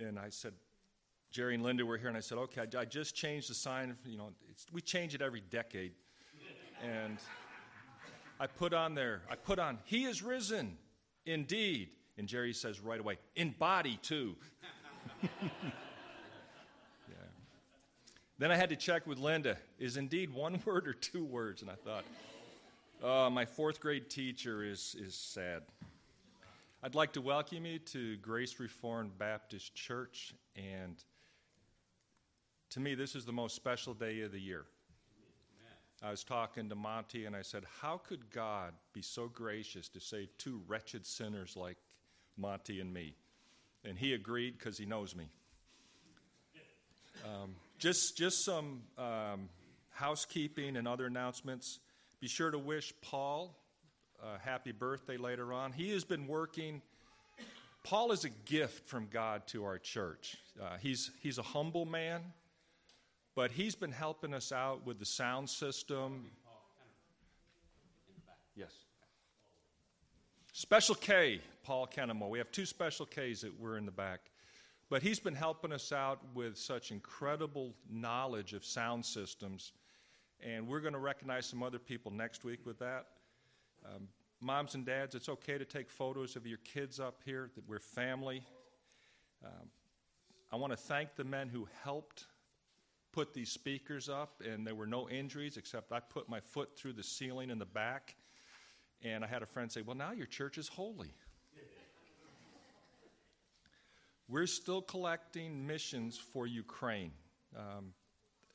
And I said, Jerry and Linda were here, and I said, okay, I, just changed the sign. You know, we change it every decade. and I put on there, I put on, He is risen, indeed. And Jerry says right away, in body too. yeah. Then I had to check with Linda, is indeed one word or two words? And I thought, oh, my fourth grade teacher is, is sad. I'd like to welcome you to Grace Reformed Baptist Church. And to me, this is the most special day of the year. I was talking to Monty and I said, How could God be so gracious to save two wretched sinners like Monty and me? And he agreed because he knows me. Um, just, just some um, housekeeping and other announcements. Be sure to wish Paul happy birthday later on. He has been working. Paul is a gift from God to our church. Uh, he's, he's a humble man. But he's been helping us out with the sound system. Yes. Special K, Paul Kenemo. We have two Special Ks that were in the back. But he's been helping us out with such incredible knowledge of sound systems. And we're going to recognize some other people next week with that. Um, moms and dads, it's okay to take photos of your kids up here, that we're family. Um, I want to thank the men who helped put these speakers up, and there were no injuries except I put my foot through the ceiling in the back. And I had a friend say, Well, now your church is holy. We're still collecting missions for Ukraine, um,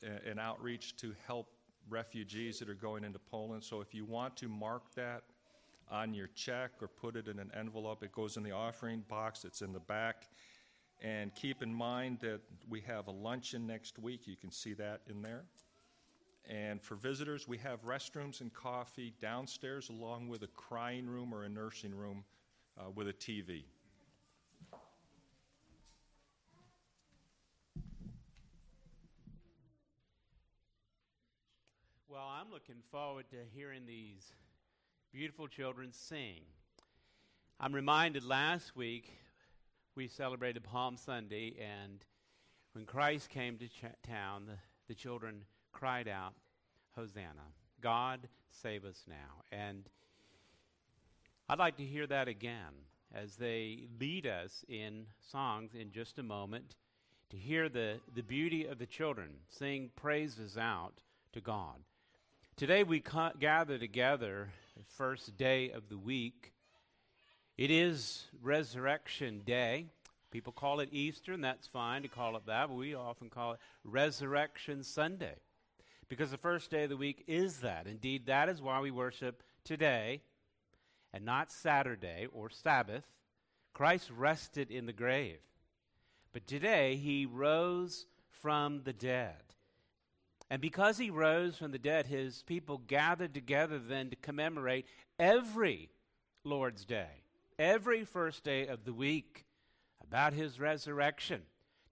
an outreach to help refugees that are going into Poland. So if you want to mark that on your check or put it in an envelope, it goes in the offering box, it's in the back. And keep in mind that we have a luncheon next week. You can see that in there. And for visitors, we have restrooms and coffee downstairs, along with a crying room or a nursing room uh, with a TV. Well, I'm looking forward to hearing these beautiful children sing. I'm reminded last week we celebrated Palm Sunday, and when Christ came to ch- town, the, the children cried out, Hosanna. God, save us now. And I'd like to hear that again as they lead us in songs in just a moment to hear the, the beauty of the children sing praises out to God. Today we gather together, the first day of the week, it is Resurrection Day. People call it Easter, and that's fine to call it that, but we often call it Resurrection Sunday because the first day of the week is that. Indeed, that is why we worship today and not Saturday or Sabbath. Christ rested in the grave, but today he rose from the dead. And because he rose from the dead, his people gathered together then to commemorate every Lord's Day every first day of the week about his resurrection.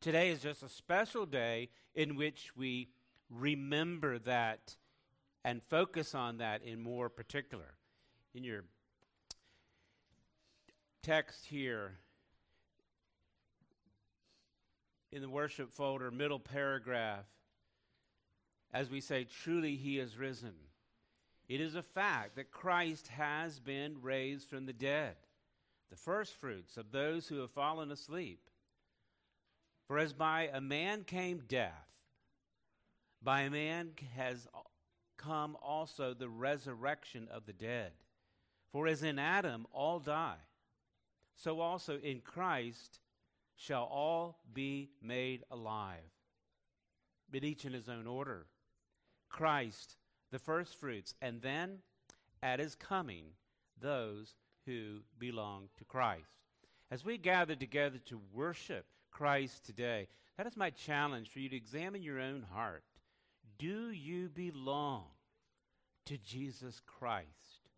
Today is just a special day in which we remember that and focus on that in more particular. In your text here, in the worship folder, middle paragraph, as we say, truly he is risen. It is a fact that Christ has been raised from the dead the firstfruits of those who have fallen asleep. For as by a man came death, by a man has come also the resurrection of the dead. For as in Adam all die, so also in Christ shall all be made alive, but each in his own order. Christ, the firstfruits, and then at his coming, those who belong to Christ. As we gather together to worship Christ today, that is my challenge for you to examine your own heart. Do you belong to Jesus Christ?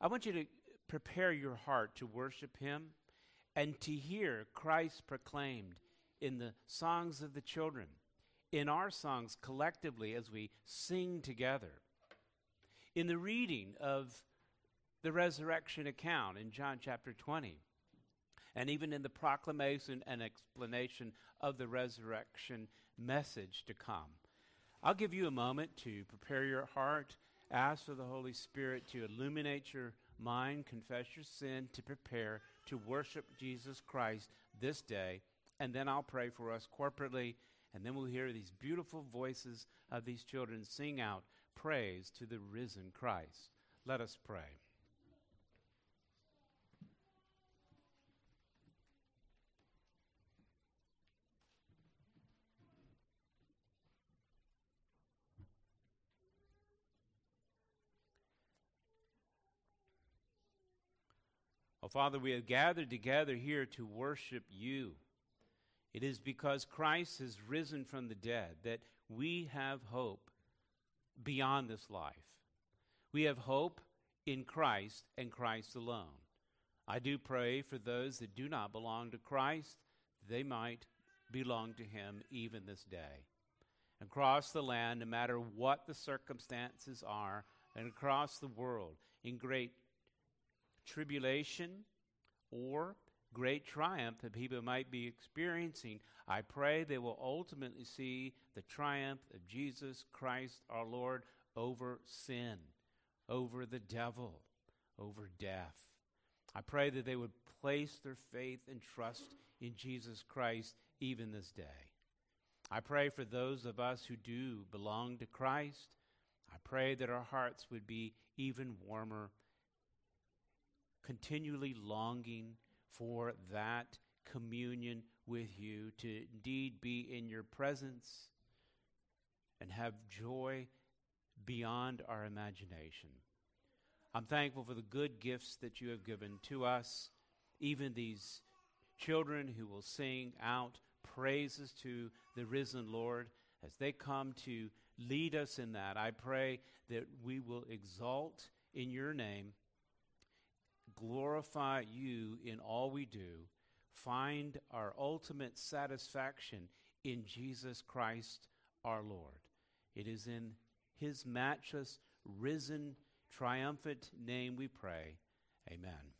I want you to prepare your heart to worship Him and to hear Christ proclaimed in the songs of the children, in our songs collectively as we sing together, in the reading of the resurrection account in John chapter 20. and even in the proclamation and explanation of the resurrection message to come. I'll give you a moment to prepare your heart, ask for the Holy Spirit to illuminate your mind, confess your sin, to prepare to worship Jesus Christ this day. And then I'll pray for us corporately, and then we'll hear these beautiful voices of these children sing out praise to the risen Christ. Let us pray. Oh, Father, we have gathered together here to worship you. It is because Christ has risen from the dead that we have hope beyond this life. We have hope in Christ and Christ alone. I do pray for those that do not belong to Christ, they might belong to Him even this day. Across the land, no matter what the circumstances are, and across the world, in great tribulation or great triumph that people might be experiencing, I pray they will ultimately see the triumph of Jesus Christ our Lord over sin, over the devil, over death. I pray that they would place their faith and trust in Jesus Christ even this day. I pray for those of us who do belong to Christ. I pray that our hearts would be even warmer continually longing for that communion with you, to indeed be in your presence and have joy beyond our imagination. I'm thankful for the good gifts that you have given to us, even these children who will sing out praises to the risen Lord as they come to lead us in that. I pray that we will exalt in your name glorify you in all we do, find our ultimate satisfaction in Jesus Christ our Lord. It is in his matchless, risen, triumphant name we pray. Amen.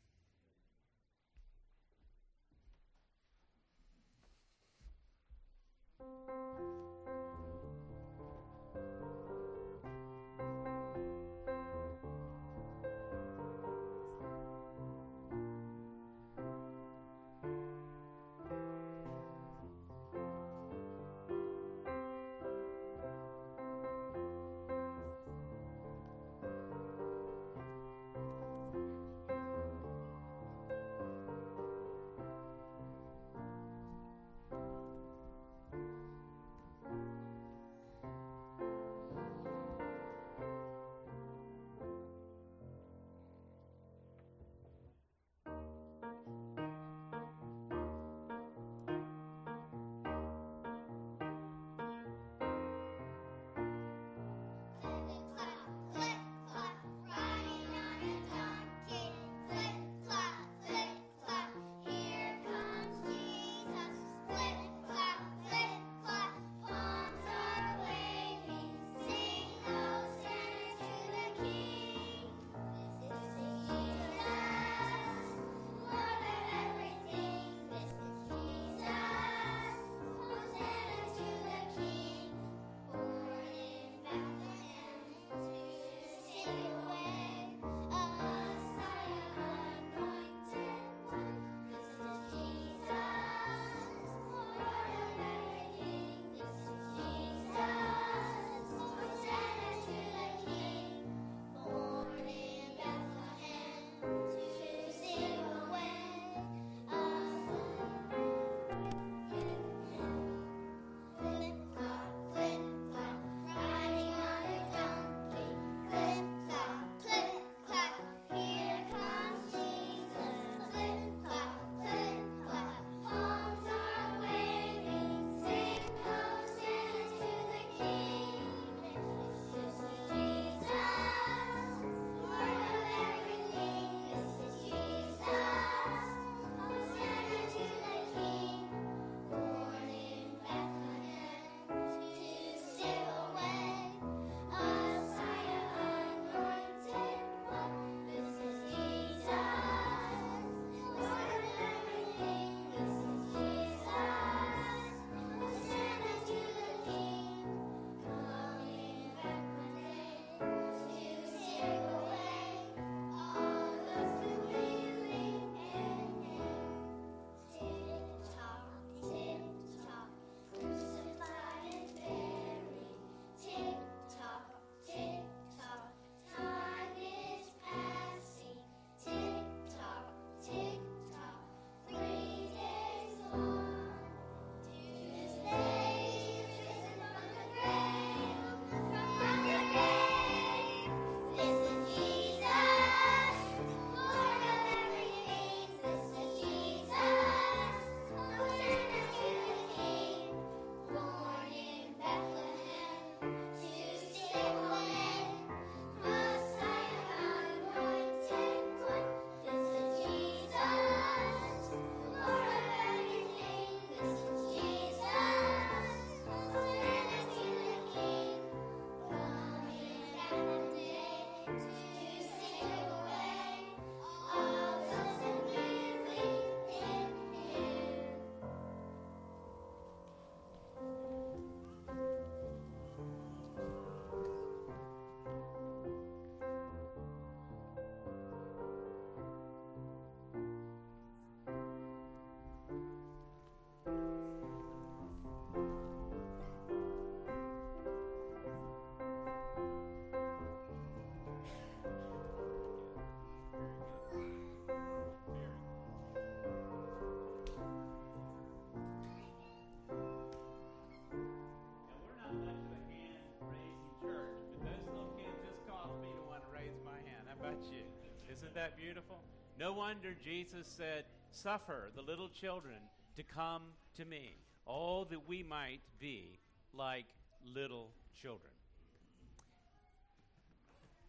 That beautiful? No wonder Jesus said, Suffer the little children to come to me, all that we might be like little children.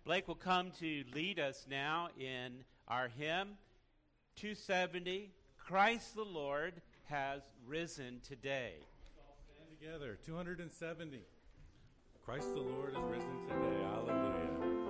Blake will come to lead us now in our hymn 270 Christ the Lord has risen today. Stand together, 270. Christ the Lord has risen today. Hallelujah.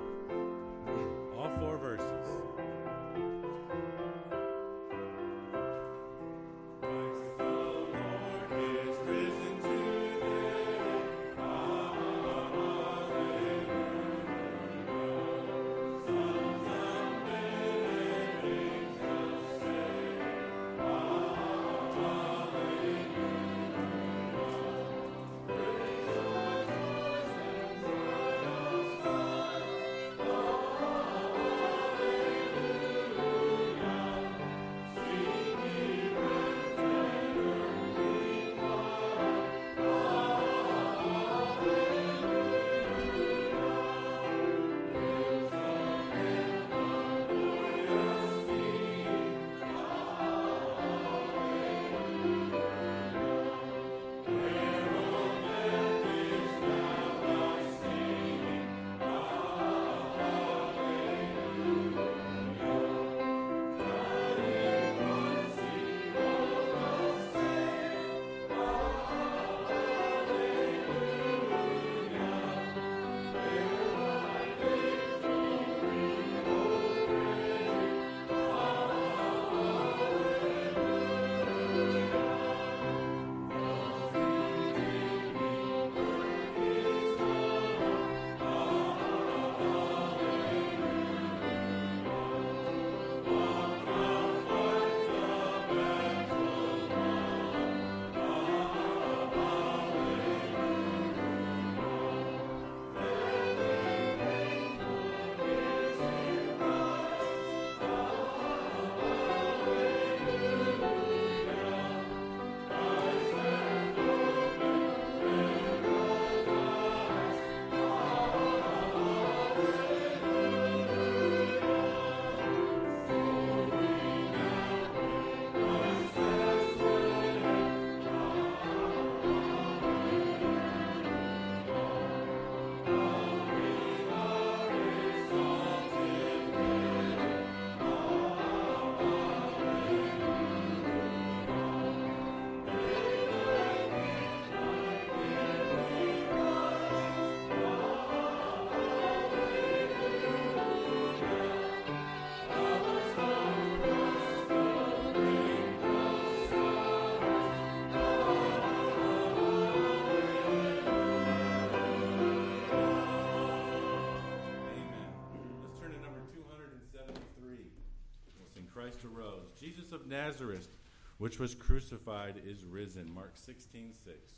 Of Nazareth, which was crucified, is risen. Mark 16, 6.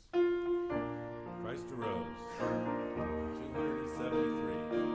Christ arose. 273.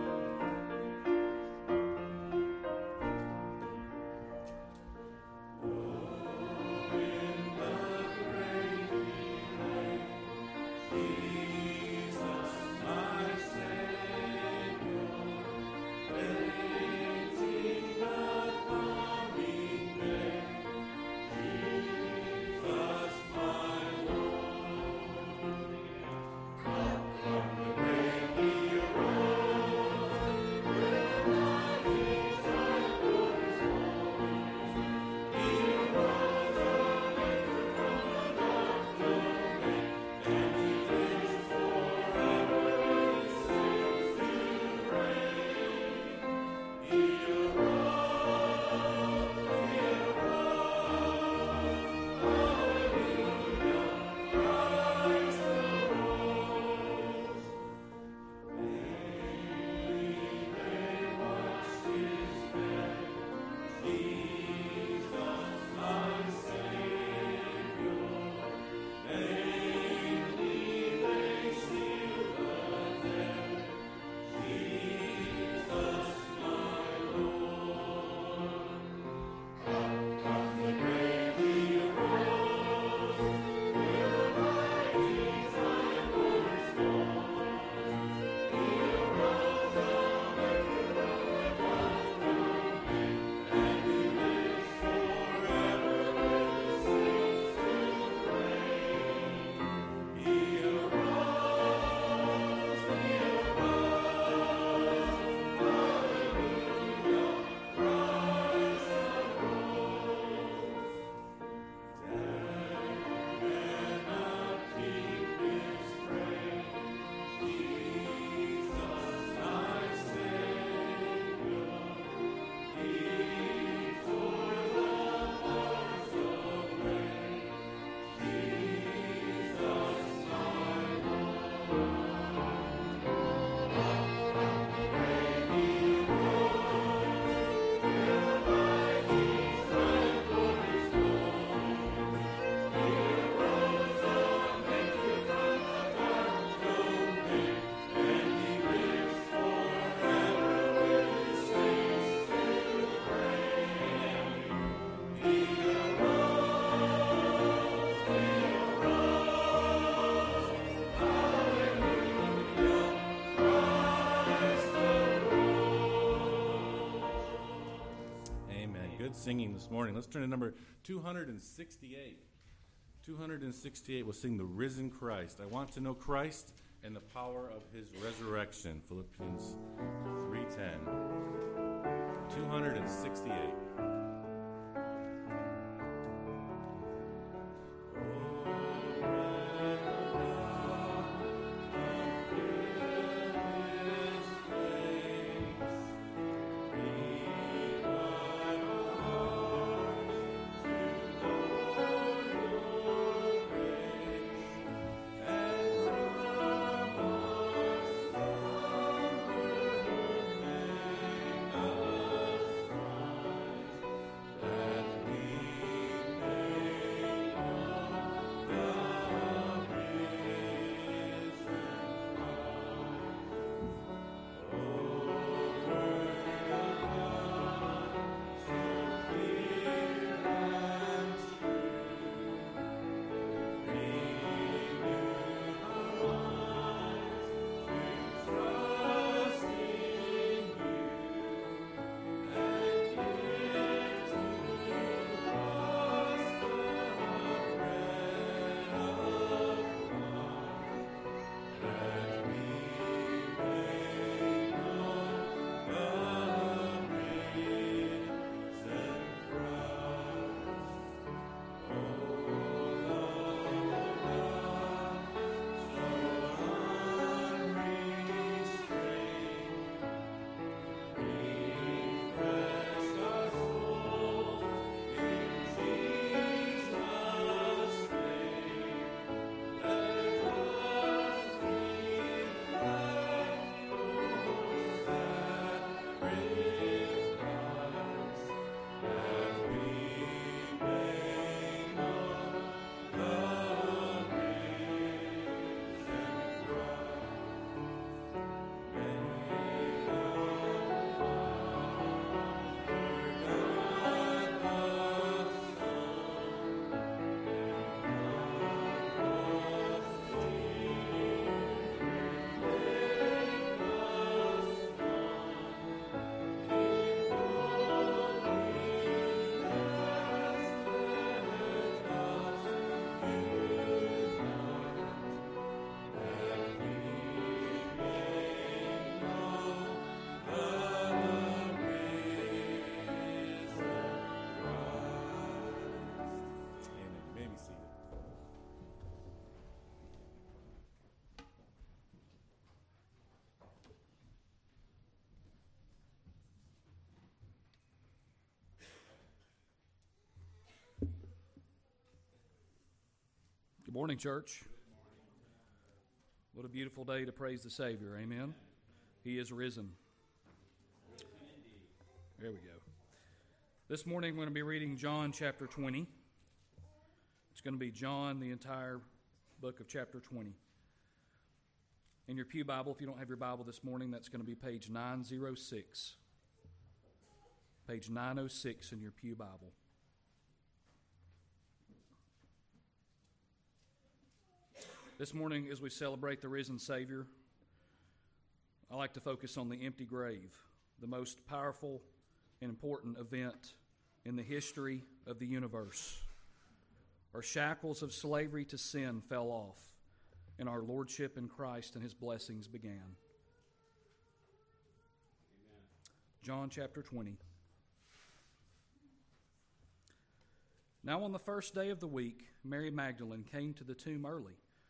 Singing this morning. Let's turn to number 268. 268 will sing the risen Christ. I want to know Christ and the power of his resurrection. Philippians 3:10. 268. Good morning, church. What a beautiful day to praise the Savior. Amen. He is risen. There we go. This morning, I'm going to be reading John chapter 20. It's going to be John, the entire book of chapter 20. In your Pew Bible, if you don't have your Bible this morning, that's going to be page 906. Page 906 in your Pew Bible. This morning, as we celebrate the risen Savior, I like to focus on the empty grave, the most powerful and important event in the history of the universe. Our shackles of slavery to sin fell off, and our lordship in Christ and his blessings began. John chapter 20. Now, on the first day of the week, Mary Magdalene came to the tomb early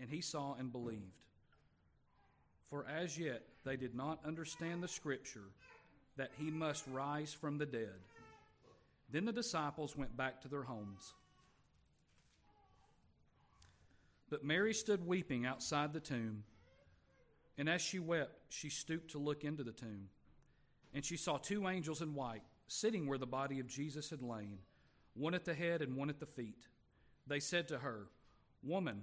and he saw and believed. For as yet they did not understand the scripture that he must rise from the dead. Then the disciples went back to their homes. But Mary stood weeping outside the tomb, and as she wept, she stooped to look into the tomb. And she saw two angels in white sitting where the body of Jesus had lain, one at the head and one at the feet. They said to her, Woman,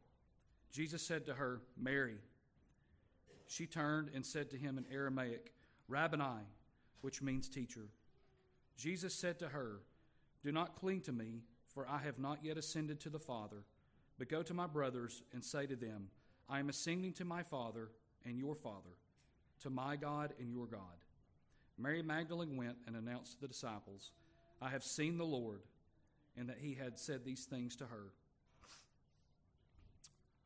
Jesus said to her, Mary. She turned and said to him in Aramaic, Rabboni, which means teacher. Jesus said to her, Do not cling to me, for I have not yet ascended to the Father, but go to my brothers and say to them, I am ascending to my Father and your Father, to my God and your God. Mary Magdalene went and announced to the disciples, I have seen the Lord, and that he had said these things to her.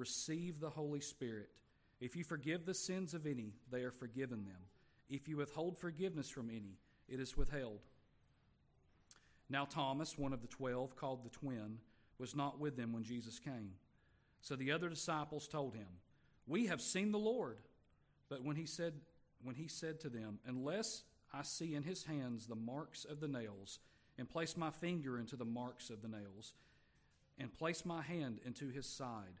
Receive the Holy Spirit. If you forgive the sins of any, they are forgiven them. If you withhold forgiveness from any, it is withheld. Now, Thomas, one of the twelve, called the twin, was not with them when Jesus came. So the other disciples told him, We have seen the Lord. But when he said, when he said to them, Unless I see in his hands the marks of the nails, and place my finger into the marks of the nails, and place my hand into his side,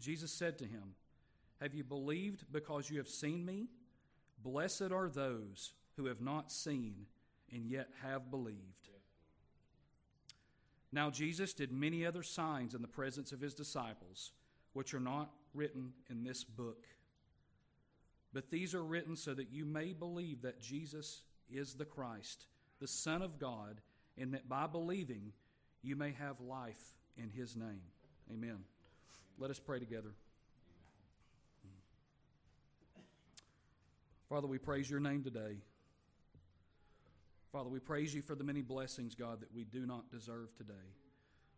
Jesus said to him, Have you believed because you have seen me? Blessed are those who have not seen and yet have believed. Now, Jesus did many other signs in the presence of his disciples, which are not written in this book. But these are written so that you may believe that Jesus is the Christ, the Son of God, and that by believing you may have life in his name. Amen. Let us pray together. Father, we praise your name today. Father, we praise you for the many blessings, God, that we do not deserve today.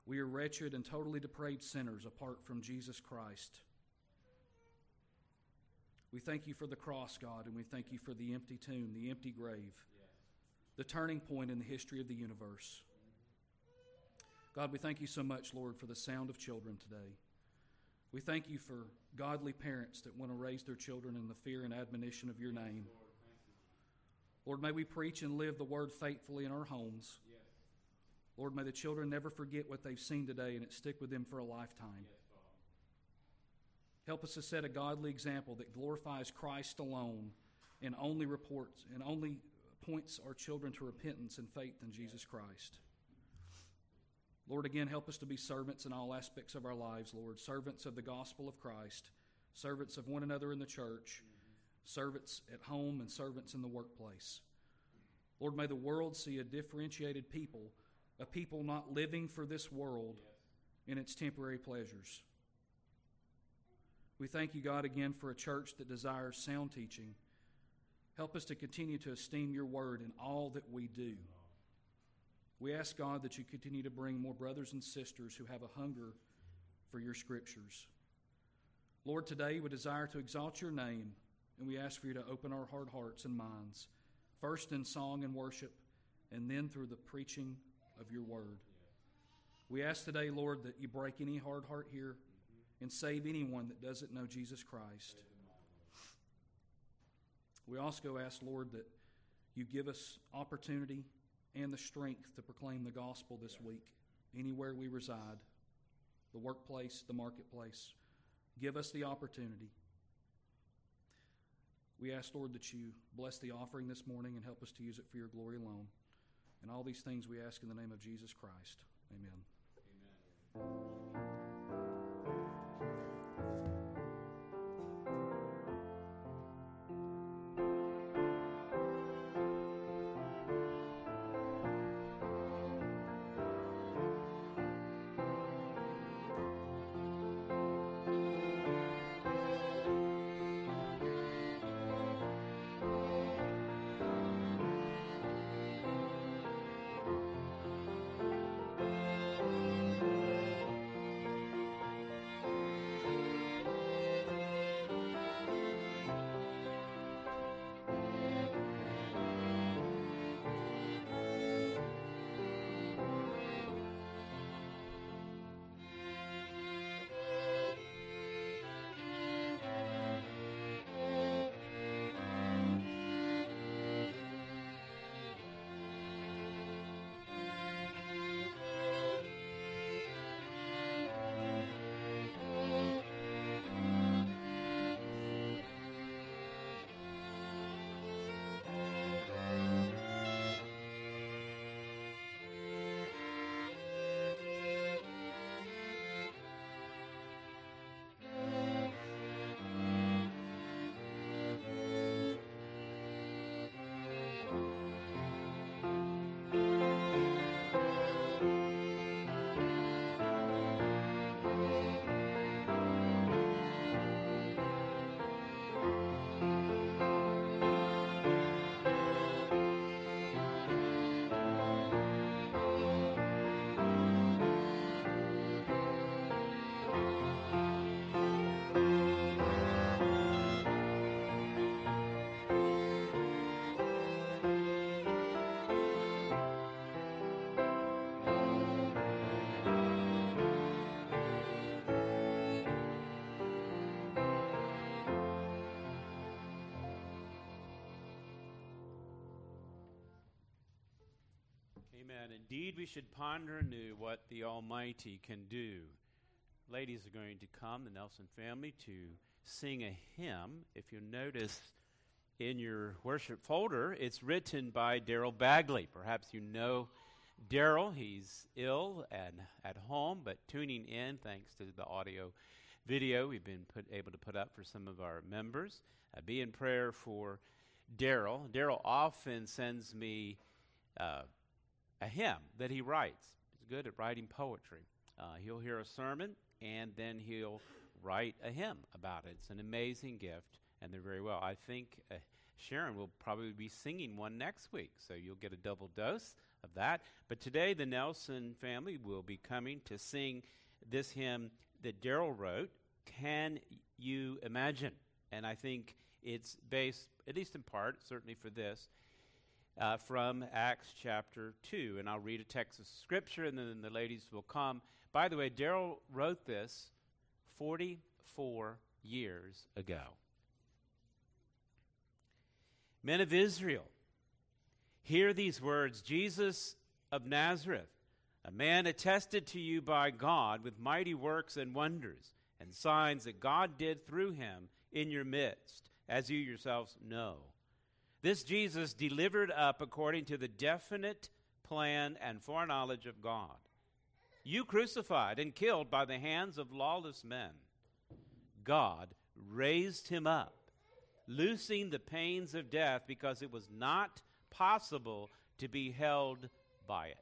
We are wretched and totally depraved sinners apart from Jesus Christ. We thank you for the cross, God, and we thank you for the empty tomb, the empty grave, the turning point in the history of the universe. God, we thank you so much, Lord, for the sound of children today. We thank you for godly parents that want to raise their children in the fear and admonition of your name. Lord, may we preach and live the word faithfully in our homes. Lord, may the children never forget what they've seen today and it stick with them for a lifetime. Help us to set a godly example that glorifies Christ alone and only reports and only points our children to repentance and faith in Jesus Christ. Lord, again, help us to be servants in all aspects of our lives, Lord. Servants of the gospel of Christ, servants of one another in the church, servants at home, and servants in the workplace. Lord, may the world see a differentiated people, a people not living for this world in its temporary pleasures. We thank you, God, again for a church that desires sound teaching. Help us to continue to esteem your word in all that we do. We ask, God, that you continue to bring more brothers and sisters who have a hunger for your scriptures. Lord, today we desire to exalt your name, and we ask for you to open our hard hearts and minds, first in song and worship, and then through the preaching of your word. We ask today, Lord, that you break any hard heart here and save anyone that doesn't know Jesus Christ. We also ask, Lord, that you give us opportunity and the strength to proclaim the gospel this week, anywhere we reside the workplace, the marketplace. Give us the opportunity. We ask, Lord, that you bless the offering this morning and help us to use it for your glory alone. And all these things we ask in the name of Jesus Christ. Amen. Amen. Indeed, we should ponder anew what the Almighty can do. Ladies are going to come, the Nelson family, to sing a hymn. If you notice in your worship folder, it's written by Daryl Bagley. Perhaps you know Daryl. He's ill and at home, but tuning in thanks to the audio video we've been put, able to put up for some of our members. Uh, be in prayer for Daryl. Daryl often sends me. Uh, a hymn that he writes. He's good at writing poetry. Uh, he'll hear a sermon and then he'll write a hymn about it. It's an amazing gift, and they're very well. I think uh, Sharon will probably be singing one next week, so you'll get a double dose of that. But today, the Nelson family will be coming to sing this hymn that Daryl wrote, Can You Imagine? And I think it's based, at least in part, certainly for this, uh, from Acts chapter 2. And I'll read a text of scripture and then the ladies will come. By the way, Daryl wrote this 44 years ago. Men of Israel, hear these words Jesus of Nazareth, a man attested to you by God with mighty works and wonders and signs that God did through him in your midst, as you yourselves know. This Jesus delivered up according to the definite plan and foreknowledge of God. You crucified and killed by the hands of lawless men. God raised him up, loosing the pains of death because it was not possible to be held by it.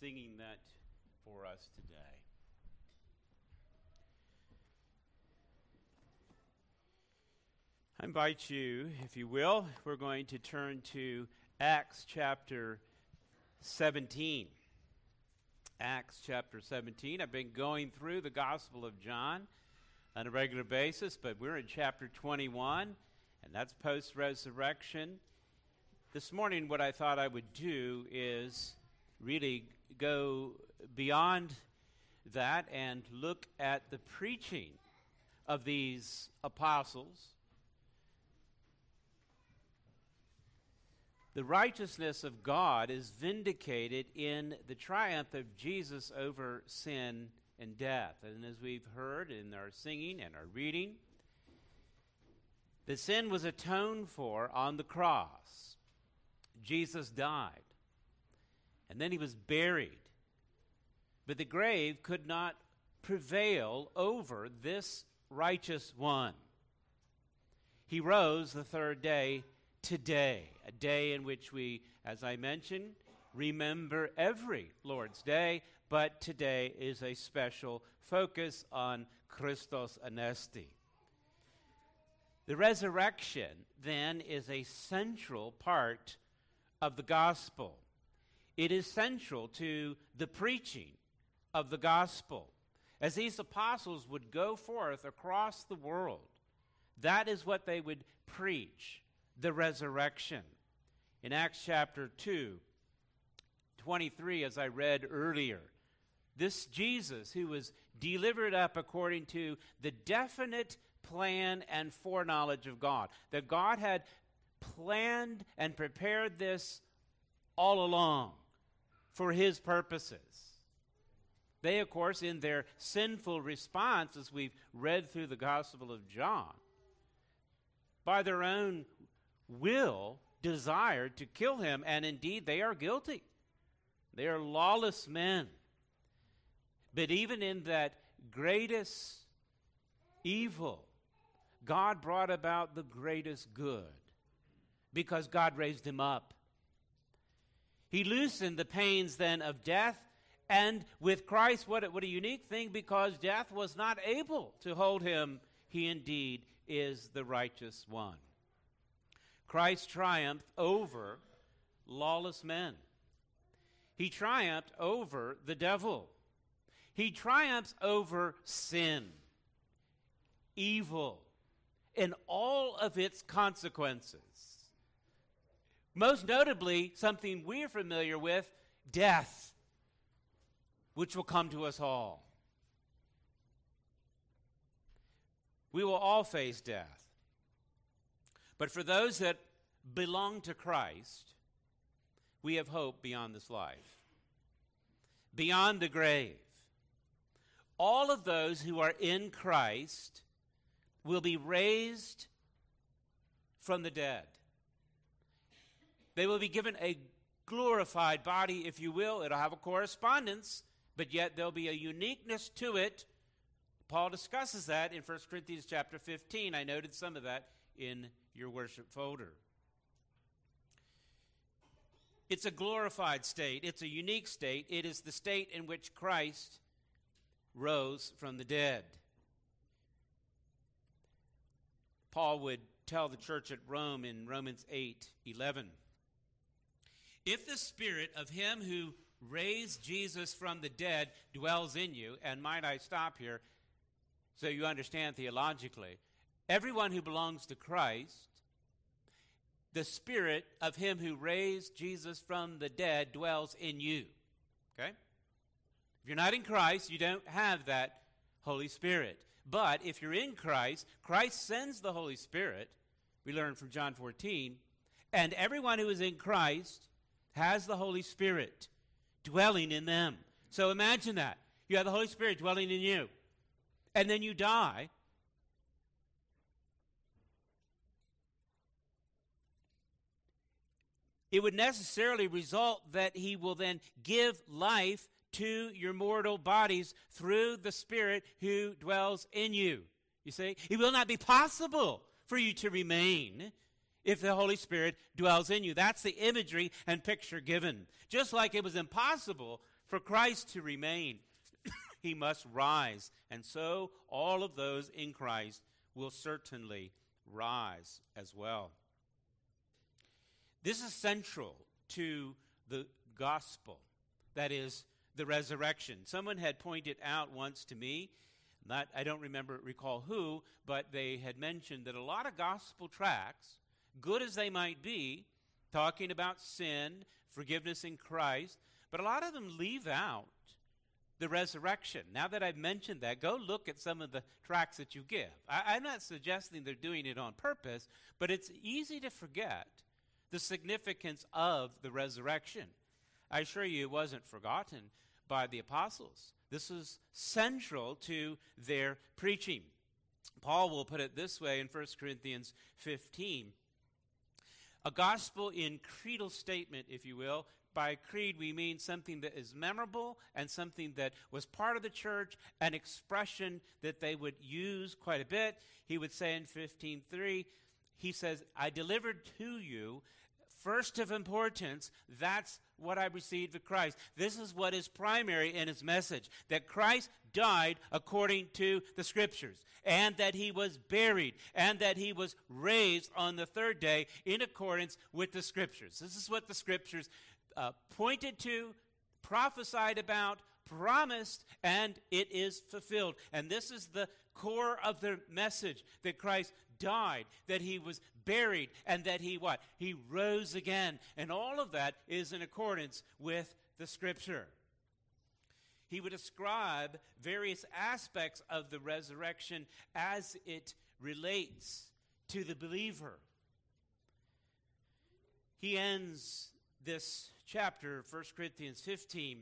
Singing that for us today. I invite you, if you will, we're going to turn to Acts chapter 17. Acts chapter 17. I've been going through the Gospel of John on a regular basis, but we're in chapter 21, and that's post resurrection. This morning, what I thought I would do is really go beyond that and look at the preaching of these apostles The righteousness of God is vindicated in the triumph of Jesus over sin and death. And as we've heard in our singing and our reading, the sin was atoned for on the cross. Jesus died. And then he was buried. But the grave could not prevail over this righteous one. He rose the third day today, a day in which we, as I mentioned, remember every Lord's Day, but today is a special focus on Christos Anesti. The resurrection, then, is a central part of the gospel. It is central to the preaching of the gospel. As these apostles would go forth across the world, that is what they would preach the resurrection. In Acts chapter 2, 23, as I read earlier, this Jesus who was delivered up according to the definite plan and foreknowledge of God, that God had planned and prepared this all along for his purposes. They, of course, in their sinful response, as we've read through the Gospel of John, by their own will desired to kill him, and indeed they are guilty. They are lawless men. But even in that greatest evil, God brought about the greatest good because God raised him up. He loosened the pains then of death, and with Christ, what, what a unique thing because death was not able to hold him. He indeed is the righteous one. Christ triumphed over lawless men. He triumphed over the devil. He triumphs over sin, evil, and all of its consequences. Most notably, something we're familiar with death, which will come to us all. We will all face death. But for those that belong to Christ, we have hope beyond this life, beyond the grave. All of those who are in Christ will be raised from the dead. They will be given a glorified body, if you will. It'll have a correspondence, but yet there'll be a uniqueness to it. Paul discusses that in 1 Corinthians chapter 15. I noted some of that in your worship folder. It's a glorified state, it's a unique state. It is the state in which Christ rose from the dead. Paul would tell the church at Rome in Romans 8 11. If the spirit of him who raised Jesus from the dead dwells in you, and might I stop here so you understand theologically, everyone who belongs to Christ the spirit of him who raised Jesus from the dead dwells in you. Okay? If you're not in Christ, you don't have that Holy Spirit. But if you're in Christ, Christ sends the Holy Spirit. We learn from John 14. And everyone who is in Christ has the Holy Spirit dwelling in them. So imagine that. You have the Holy Spirit dwelling in you. And then you die, it would necessarily result that he will then give life to your mortal bodies through the Spirit who dwells in you. You see, it will not be possible for you to remain if the Holy Spirit dwells in you. That's the imagery and picture given. Just like it was impossible for Christ to remain, he must rise. And so all of those in Christ will certainly rise as well. This is central to the gospel, that is, the resurrection. Someone had pointed out once to me, not, I don't remember, recall who, but they had mentioned that a lot of gospel tracts, good as they might be, talking about sin, forgiveness in Christ, but a lot of them leave out the resurrection. Now that I've mentioned that, go look at some of the tracts that you give. I, am not suggesting they're doing it on purpose, but it's easy to forget the significance of the resurrection. I assure you it wasn't forgotten by the apostles. This is central to their preaching. Paul will put it this way in 1 Corinthians 15 a gospel in creedal statement, if you will. By creed, we mean something that is memorable and something that was part of the church, an expression that they would use quite a bit. He would say in 15:3, he says, "I delivered to you first of importance, that's what I received of Christ. This is what is primary in his message that Christ died according to the scriptures, and that he was buried, and that he was raised on the third day in accordance with the scriptures. This is what the scriptures uh, pointed to, prophesied about, promised, and it is fulfilled. And this is the core of the message that Christ died, that he was buried, and that he what? He rose again. And all of that is in accordance with the scripture. He would describe various aspects of the resurrection as it relates to the believer. He ends this chapter, 1 Corinthians 15.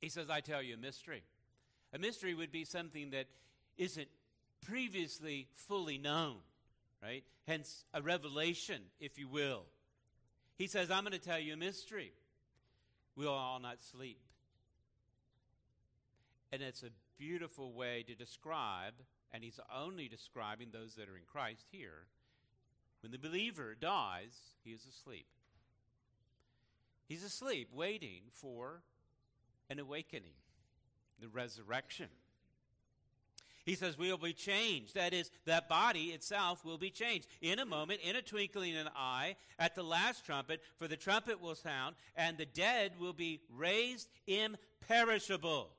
He says, I tell you a mystery. A mystery would be something that isn't previously fully known, right? Hence, a revelation, if you will. He says, I'm going to tell you a mystery. We'll all not sleep. And it's a beautiful way to describe, and he's only describing those that are in Christ here. When the believer dies, he is asleep. He's asleep, waiting for an awakening, the resurrection. He says, We will be changed. That is, that body itself will be changed. In a moment, in a twinkling of an eye, at the last trumpet, for the trumpet will sound, and the dead will be raised imperishable,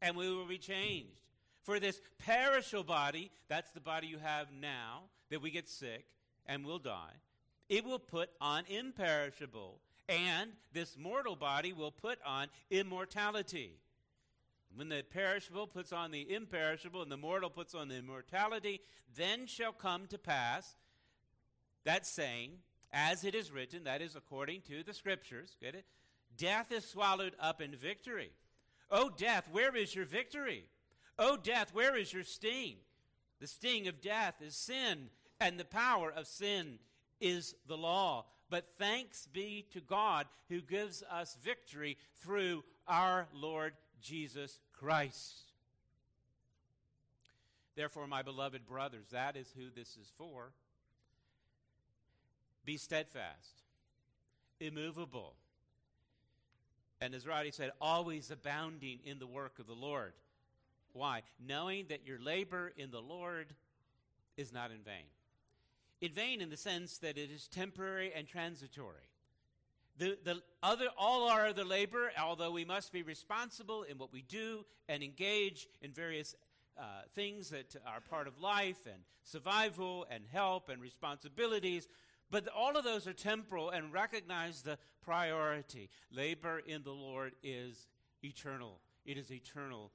and we will be changed. For this perishable body, that's the body you have now, that we get sick and will die, it will put on imperishable, and this mortal body will put on immortality. When the perishable puts on the imperishable and the mortal puts on the immortality, then shall come to pass that saying, as it is written, that is according to the scriptures, get it? Death is swallowed up in victory. O death, where is your victory? O death, where is your sting? The sting of death is sin, and the power of sin is the law. But thanks be to God who gives us victory through our Lord Jesus Christ. Therefore, my beloved brothers, that is who this is for. Be steadfast, immovable, and as Roddy said, always abounding in the work of the Lord. Why? Knowing that your labor in the Lord is not in vain. In vain in the sense that it is temporary and transitory. The, the other, all our other labor, although we must be responsible in what we do and engage in various uh, things that are part of life and survival and help and responsibilities, but all of those are temporal and recognize the priority. Labor in the Lord is eternal, it is eternal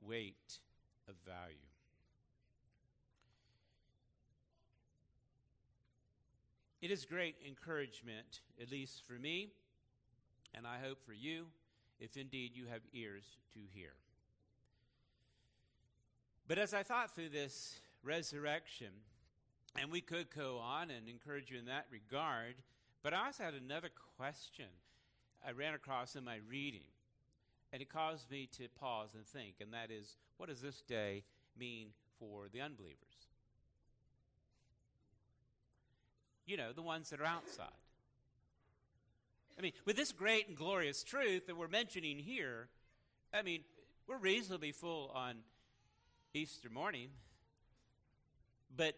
weight of value. It is great encouragement, at least for me, and I hope for you, if indeed you have ears to hear. But as I thought through this resurrection, and we could go on and encourage you in that regard, but I also had another question I ran across in my reading, and it caused me to pause and think, and that is what does this day mean for the unbelievers? You know, the ones that are outside. I mean, with this great and glorious truth that we're mentioning here, I mean, we're reasonably full on Easter morning, but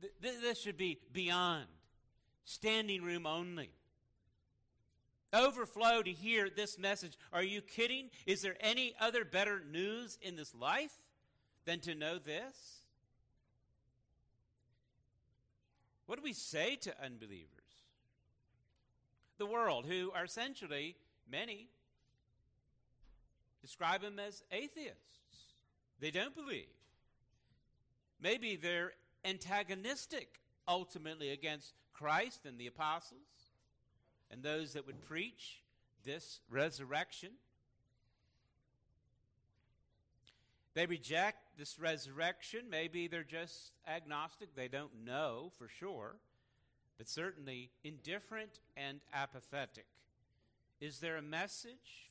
th- th- this should be beyond standing room only. Overflow to hear this message. Are you kidding? Is there any other better news in this life than to know this? What do we say to unbelievers? The world, who are essentially many, describe them as atheists. They don't believe. Maybe they're antagonistic ultimately against Christ and the apostles and those that would preach this resurrection. They reject this resurrection. Maybe they're just agnostic. They don't know for sure, but certainly indifferent and apathetic. Is there a message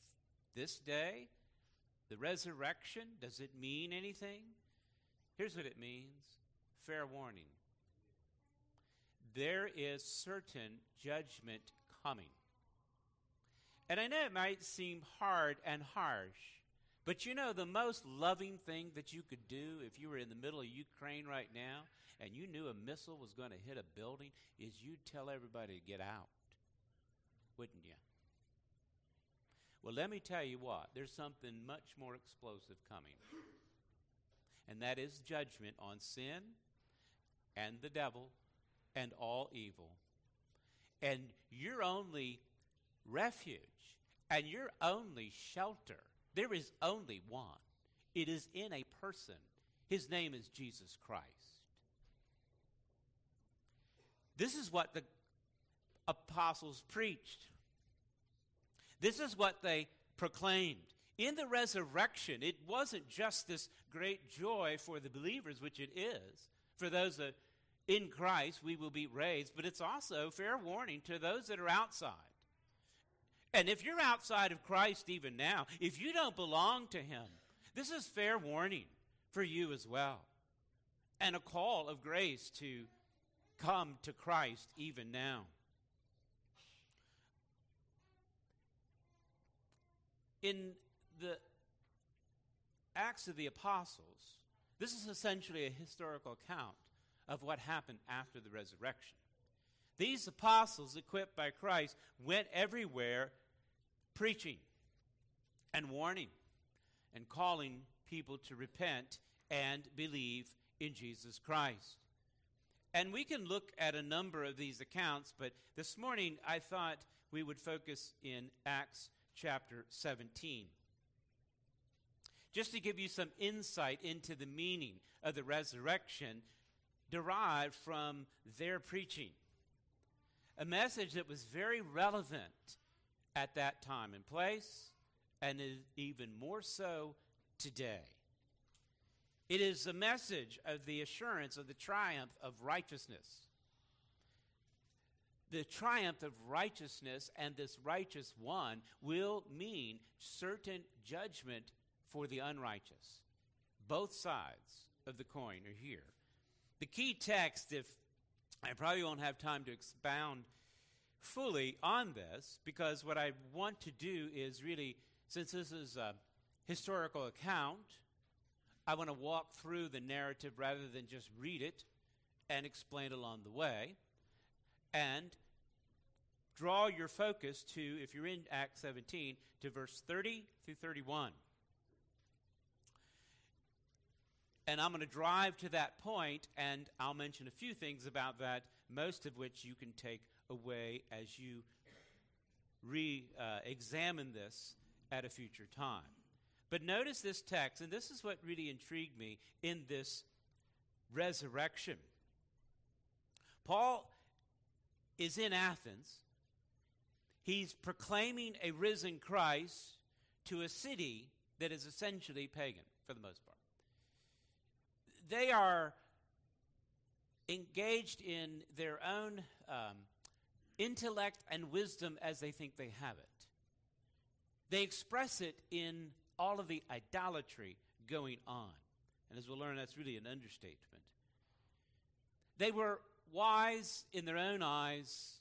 this day? The resurrection, does it mean anything? Here's what it means fair warning. There is certain judgment coming. And I know it might seem hard and harsh, but you know the most loving thing that you could do if you were in the middle of Ukraine right now and you knew a missile was going to hit a building is you'd tell everybody to get out, wouldn't you? Well, let me tell you what, there's something much more explosive coming. And that is judgment on sin and the devil and all evil. And your only refuge and your only shelter, there is only one. It is in a person. His name is Jesus Christ. This is what the apostles preached. This is what they proclaimed. In the resurrection, it wasn't just this great joy for the believers, which it is, for those that in Christ we will be raised, but it's also fair warning to those that are outside. And if you're outside of Christ even now, if you don't belong to Him, this is fair warning for you as well. And a call of grace to come to Christ even now. in the Acts of the Apostles, this is essentially a historical account of what happened after the resurrection. These apostles, equipped by Christ, went everywhere preaching and warning and calling people to repent and believe in Jesus Christ. And we can look at a number of these accounts, but this morning I thought we would focus in Acts chapter 17. Just to give you some insight into the meaning of the resurrection derived from their preaching. A message that was very relevant at that time and place, and even more so today. It is a message of the assurance of the triumph of righteousness the triumph of righteousness and this righteous one will mean certain judgment for the unrighteous. Both sides of the coin are here. The key text, if I probably won't have time to expound fully on this, because what I want to do is really, since this is a historical account, I want to walk through the narrative rather than just read it and explain along the way and draw your focus to, if you're in Acts 17, to verse 30 through 31. And I'm going to drive to that point, and I'll mention a few things about that, most of which you can take away as you re uh, examine this at a future time. But notice this text, and this is what really intrigued me in this resurrection. Paul is in Athens. He's proclaiming a risen Christ to a city that is essentially pagan for the most part. They are engaged in their own um, intellect and wisdom as they think they have it. They express it in all of the idolatry going on. And as we'll learn, that's really an understatement. They were wise in their own eyes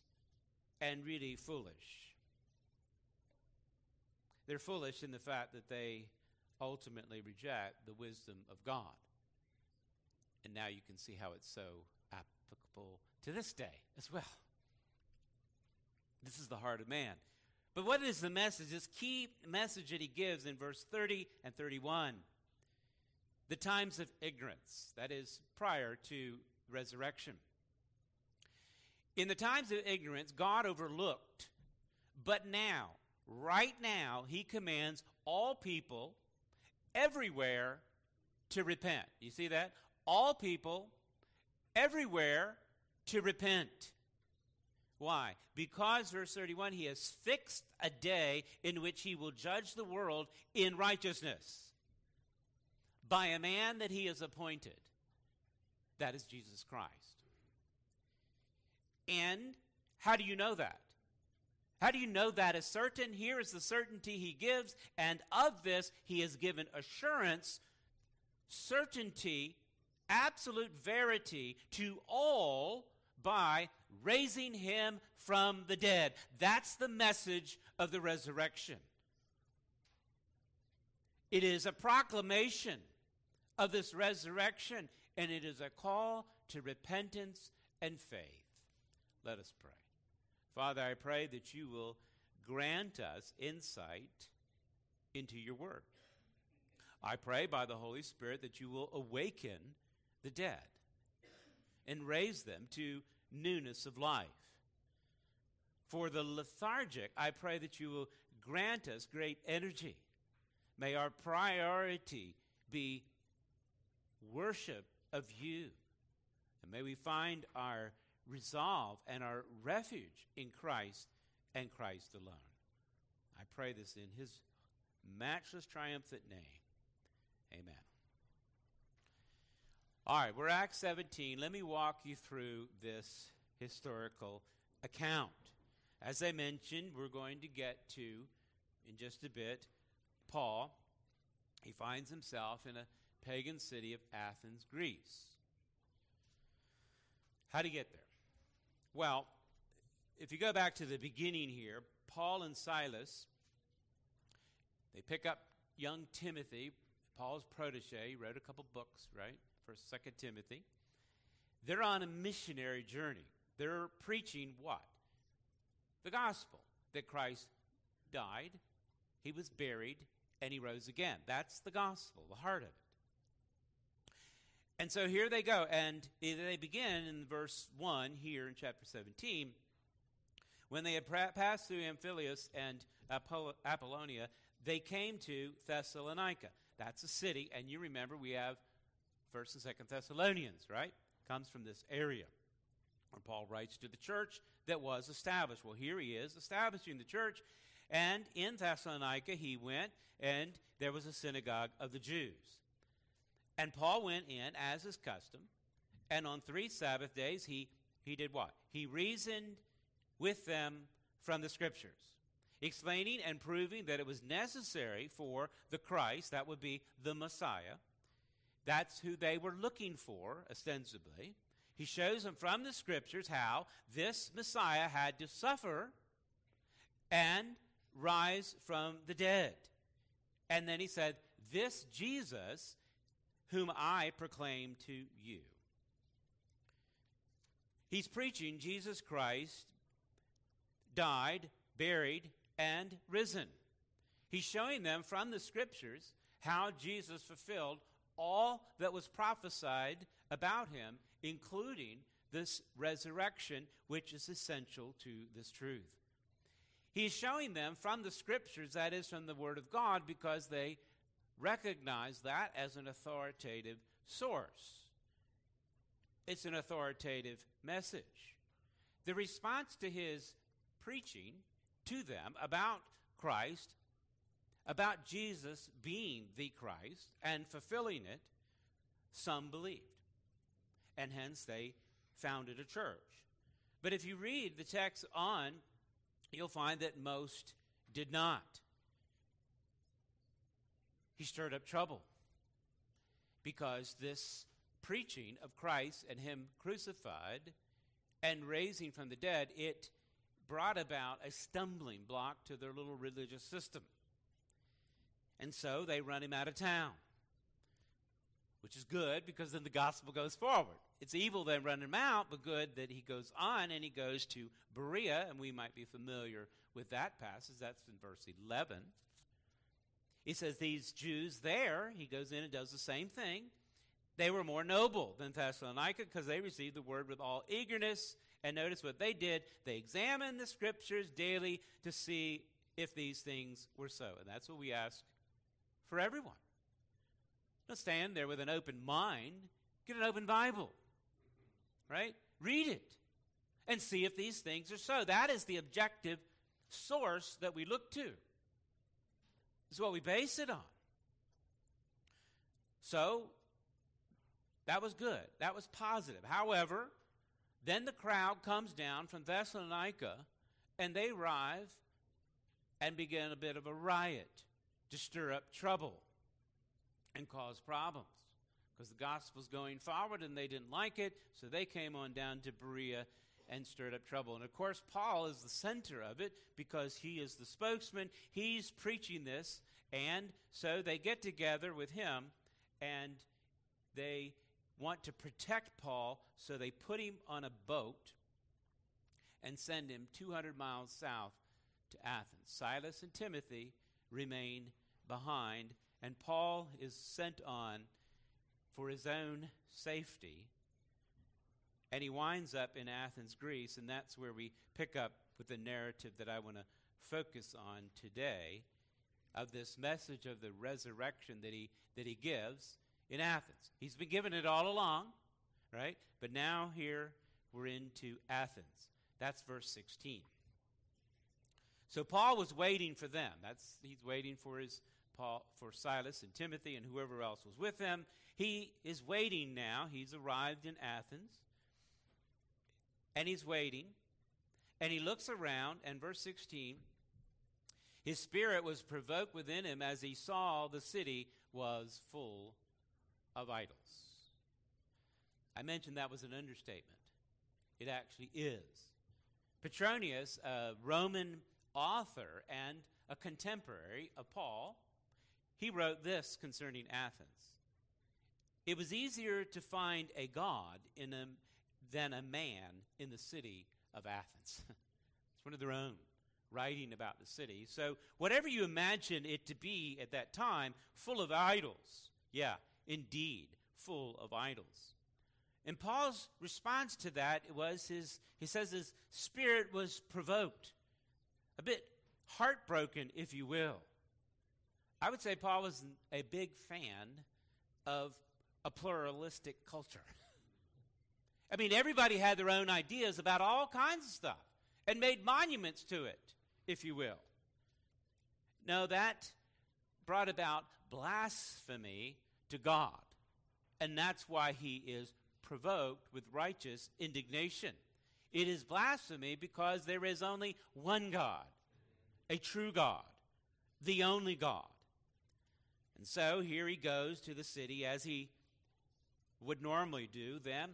and really foolish. They're foolish in the fact that they ultimately reject the wisdom of God. And now you can see how it's so applicable to this day as well. This is the heart of man. But what is the message? This key message that he gives in verse 30 and 31 the times of ignorance, that is, prior to resurrection. In the times of ignorance, God overlooked, but now, right now, he commands all people everywhere to repent. You see that? All people everywhere to repent. Why? Because, verse 31, he has fixed a day in which he will judge the world in righteousness by a man that he has appointed. That is Jesus Christ. And how do you know that? How do you know that is certain? Here is the certainty he gives, and of this he has given assurance, certainty, absolute verity to all by raising him from the dead. That's the message of the resurrection. It is a proclamation of this resurrection, and it is a call to repentance and faith. Let us pray. Father, I pray that you will grant us insight into your word. I pray by the Holy Spirit that you will awaken the dead and raise them to newness of life. For the lethargic, I pray that you will grant us great energy. May our priority be worship of you. And may we find our resolve and our refuge in Christ and Christ alone. I pray this in his matchless, triumphant name. Amen. All right, we're Acts 17. Let me walk you through this historical account. As I mentioned, we're going to get to, in just a bit, Paul. He finds himself in a pagan city of Athens, Greece. How do you get there? Well, if you go back to the beginning here, Paul and Silas, they pick up young Timothy, Paul's protege, he wrote a couple books, right? First, Second Timothy. They're on a missionary journey. They're preaching what? The gospel that Christ died, he was buried, and he rose again. That's the gospel, the heart of it. And so here they go, and they begin in verse 1 here in chapter 17. When they had passed through Amphipolis and Apollonia, they came to Thessalonica. That's a city, and you remember we have 1st and 2nd Thessalonians, right? Comes from this area. Where Paul writes to the church that was established. Well, here he is establishing the church, and in Thessalonica he went, and there was a synagogue of the Jews. And Paul went in as his custom, and on three Sabbath days he, he did what? He reasoned with them from the scriptures, explaining and proving that it was necessary for the Christ, that would be the Messiah. That's who they were looking for, ostensibly. He shows them from the scriptures how this Messiah had to suffer and rise from the dead. And then he said, This Jesus whom I proclaim to you. He's preaching Jesus Christ died, buried, and risen. He's showing them from the scriptures how Jesus fulfilled all that was prophesied about him, including this resurrection, which is essential to this truth. He's showing them from the scriptures, that is, from the Word of God, because they recognize that as an authoritative source. It's an authoritative message. The response to his preaching to them about Christ, about Jesus being the Christ and fulfilling it, some believed. And hence they founded a church. But if you read the text on, you'll find that most did not he stirred up trouble because this preaching of Christ and Him crucified and raising from the dead, it brought about a stumbling block to their little religious system. And so they run him out of town, which is good because then the gospel goes forward. It's evil they run him out, but good that he goes on and he goes to Berea, and we might be familiar with that passage. That's in verse 11. He says these Jews there, he goes in and does the same thing. They were more noble than Thessalonica because they received the word with all eagerness. And notice what they did. They examined the scriptures daily to see if these things were so. And that's what we ask for everyone. Don't stand there with an open mind. Get an open Bible, right? Read it and see if these things are so. That is the objective source that we look to is what we base it on. So, that was good. That was positive. However, then the crowd comes down from Thessalonica and they arrive and begin a bit of a riot to stir up trouble and cause problems because the gospel's going forward and they didn't like it, so they came on down to Berea and stirred up trouble. And of course, Paul is the center of it because he is the spokesman. He's preaching this. And so they get together with him and they want to protect Paul, so they put him on a boat and send him 200 miles south to Athens. Silas and Timothy remain behind, and Paul is sent on for his own safety and he winds up in Athens, Greece, and that's where we pick up with the narrative that I want to focus on today of this message of the resurrection that he, that he gives in Athens. He's been given it all along, right? But now here we're into Athens. That's verse 16. So Paul was waiting for them. That's he's waiting for his Paul for Silas and Timothy and whoever else was with him. He is waiting now. He's arrived in Athens and he's waiting, and he looks around, and verse 16, his spirit was provoked within him as he saw the city was full of idols. I mentioned that was an understatement. It actually is. Petronius, a Roman author and a contemporary of Paul, he wrote this concerning Athens. It was easier to find a God in a than a man in the city of Athens. it's one of their own writing about the city. So, whatever you imagine it to be at that time, full of idols. Yeah, indeed, full of idols. And Paul's response to that was his, he says his spirit was provoked, a bit heartbroken, if you will. I would say Paul was a big fan of a pluralistic culture. I mean, everybody had their own ideas about all kinds of stuff and made monuments to it, if you will. No, that brought about blasphemy to God. And that's why he is provoked with righteous indignation. It is blasphemy because there is only one God, a true God, the only God. And so here he goes to the city as he would normally do then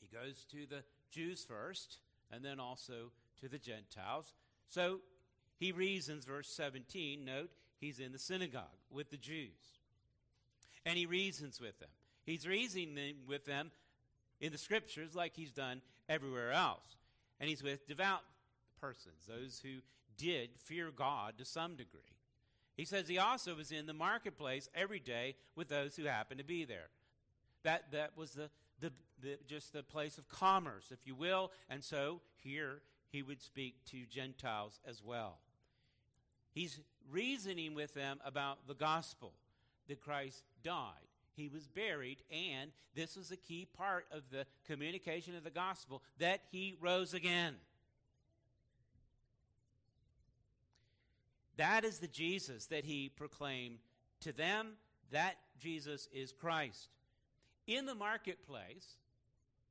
He goes to the Jews first, and then also to the Gentiles. So he reasons, verse 17, note, he's in the synagogue with the Jews. And he reasons with them. He's reasoning with them in the scriptures like he's done everywhere else. And he's with devout persons, those who did fear God to some degree. He says he also was in the marketplace every day with those who happened to be there. That, that was the, the, the, just the place of commerce, if you will. And so here he would speak to Gentiles as well. He's reasoning with them about the gospel that Christ died. He was buried, and this was a key part of the communication of the gospel that he rose again. That is the Jesus that he proclaimed to them. That Jesus is Christ in the marketplace,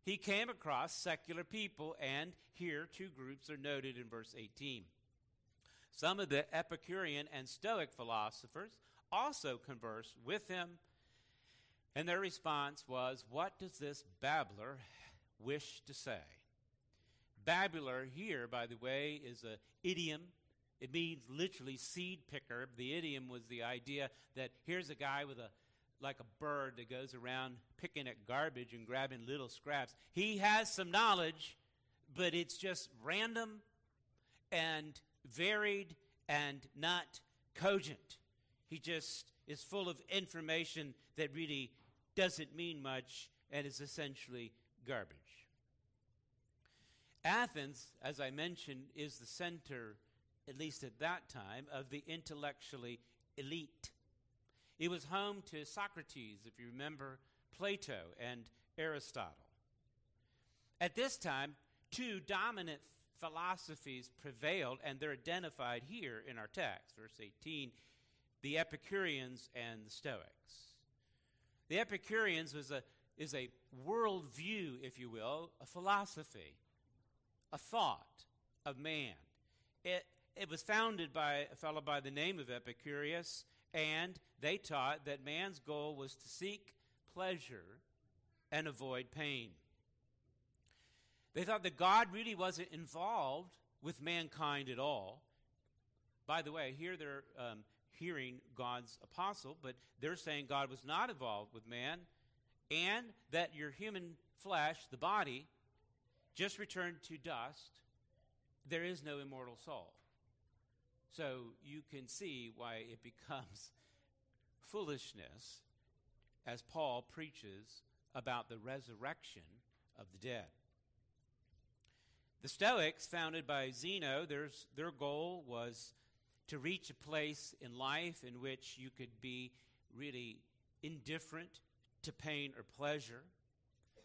he came across secular people, and here two groups are noted in verse 18. Some of the Epicurean and Stoic philosophers also conversed with him, and their response was, What does this babbler wish to say? babbler here, by the way, is an idiom. It means literally seed picker. The idiom was the idea that here's a guy with a like a bird that goes around picking at garbage and grabbing little scraps. He has some knowledge, but it's just random and varied and not cogent. He just is full of information that really doesn't mean much and is essentially garbage. Athens, as I mentioned, is the center, at least at that time, of the intellectually elite. It was home to Socrates, if you remember, Plato, and Aristotle. At this time, two dominant philosophies prevailed, and they're identified here in our text, verse 18 the Epicureans and the Stoics. The Epicureans was a, is a worldview, if you will, a philosophy, a thought of man. It, it was founded by a fellow by the name of Epicurus, and they taught that man's goal was to seek pleasure and avoid pain. They thought that God really wasn't involved with mankind at all. By the way, here they're um, hearing God's apostle, but they're saying God was not involved with man, and that your human flesh, the body, just returned to dust. There is no immortal soul. So you can see why it becomes foolishness as Paul preaches about the resurrection of the dead. The Stoics, founded by Zeno, their goal was to reach a place in life in which you could be really indifferent to pain or pleasure.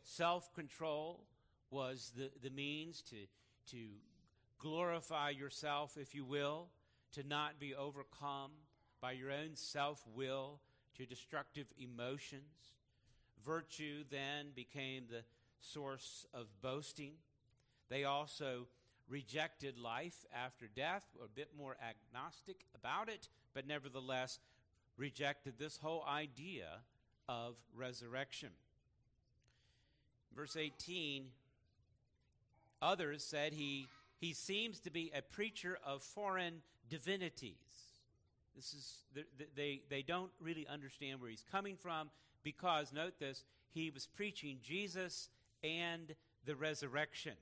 Self control was the, the means to, to glorify yourself, if you will, to not be overcome by your own self will to destructive emotions. Virtue then became the source of boasting. They also rejected life after death, a bit more agnostic about it, but nevertheless rejected this whole idea of resurrection. Verse 18 others said he, he seems to be a preacher of foreign divinities. This is they, they don't really understand where he's coming from because note this he was preaching Jesus and the resurrection.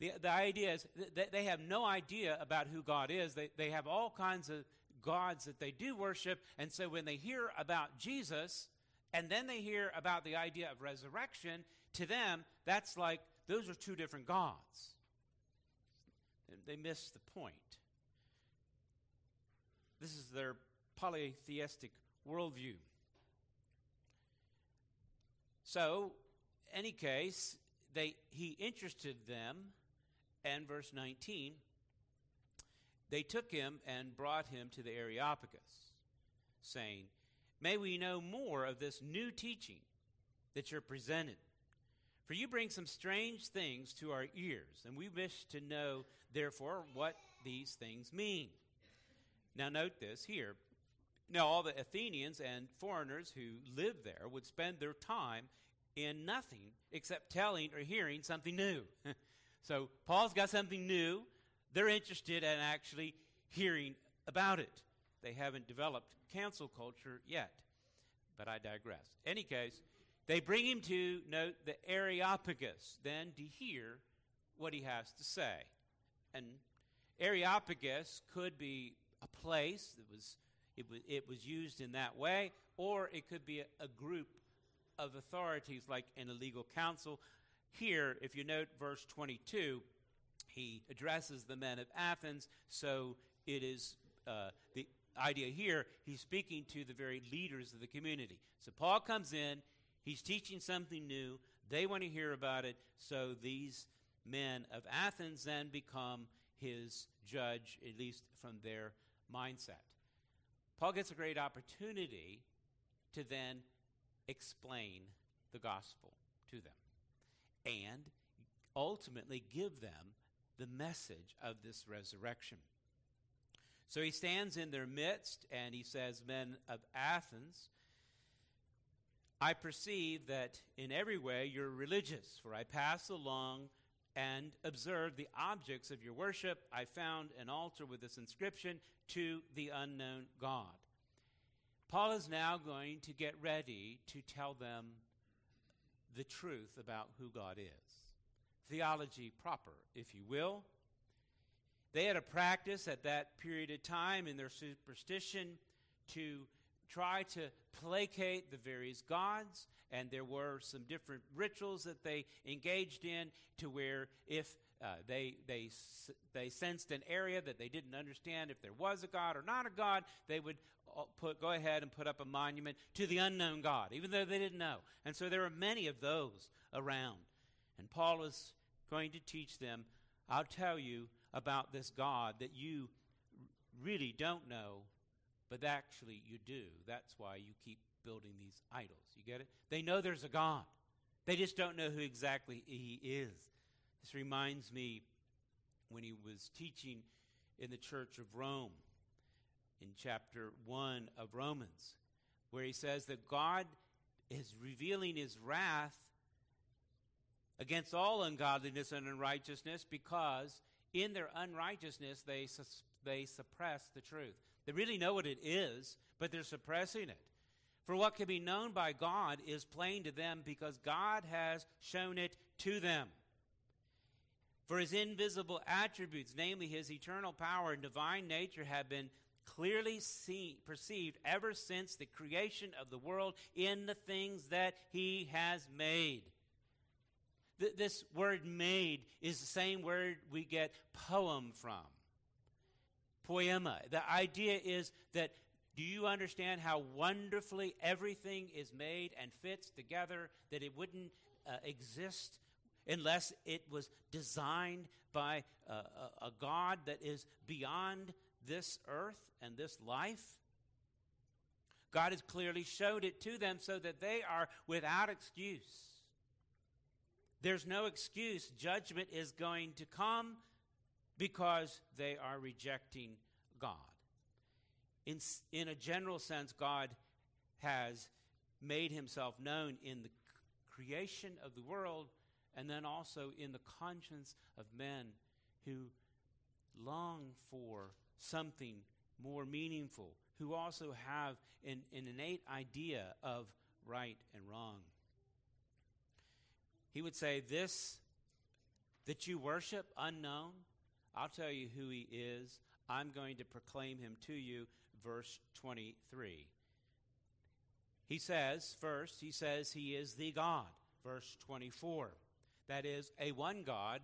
The, the idea is that they have no idea about who God is. They, they have all kinds of gods that they do worship. And so when they hear about Jesus and then they hear about the idea of resurrection, to them, that's like those are two different gods. They miss the point. This is their polytheistic worldview. So, any case, they, he interested them and verse 19, they took him and brought him to the Areopagus, saying, May we know more of this new teaching that you're presenting. For you bring some strange things to our ears, and we wish to know, therefore, what these things mean. Now, note this here. Now, all the Athenians and foreigners who lived there would spend their time in nothing except telling or hearing something new. So Paul's got something new. They're interested in actually hearing about it. They haven't developed cancel culture yet. But I digress. Any case, they bring him to note the Areopagus, then to hear what he has to say. And Areopagus could be a place that was it was, it was used in that way, or it could be a, a group of authorities like an illegal council here, if you note verse 22, he addresses the men of Athens, so it is uh, the idea here, he's speaking to the very leaders of the community. So Paul comes in, he's teaching something new, they want to hear about it, so these men of Athens then become his judge, at least from their mindset. Paul gets a great opportunity to then explain the gospel to them and ultimately give them the message of this resurrection. So he stands in their midst and he says, Men of Athens, I perceive that in every way you're religious, for I pass along and observe the objects of your worship. I found an altar with this inscription to the unknown God. Paul is now going to get ready to tell them the truth about who God is. Theology proper, if you will. They had a practice at that period of time in their superstition to try to placate the various gods, and there were some different rituals that they engaged in to where if uh, they, they, they sensed an area that they didn't understand if there was a God or not a God, they would Uh, put, go ahead and put up a monument to the unknown God, even though they didn't know. And so there are many of those around. And Paul is going to teach them, I'll tell you about this God that you really don't know, but actually you do. That's why you keep building these idols. You get it? They know there's a God. They just don't know who exactly he is. This reminds me when he was teaching in the church of Rome in chapter 1 of Romans, where he says that God is revealing his wrath against all ungodliness and unrighteousness because in their unrighteousness they, sus- they suppress the truth. They really know what it is, but they're suppressing it. For what can be known by God is plain to them because God has shown it to them. For his invisible attributes, namely his eternal power and divine nature, have been clearly see, perceived ever since the creation of the world in the things that he has made. Th- this word made is the same word we get poem from. Poema. The idea is that do you understand how wonderfully everything is made and fits together that it wouldn't uh, exist unless it was designed by uh, a, a God that is beyond this earth and this life? God has clearly showed it to them so that they are without excuse. There's no excuse. Judgment is going to come because they are rejecting God. In, in a general sense, God has made himself known in the creation of the world and then also in the conscience of men who long for something more meaningful, who also have an, an innate idea of right and wrong. He would say, This that you worship unknown, I'll tell you who he is. I'm going to proclaim him to you. Verse 23. He says, first, he says he is the God. Verse 24. That is, a one God,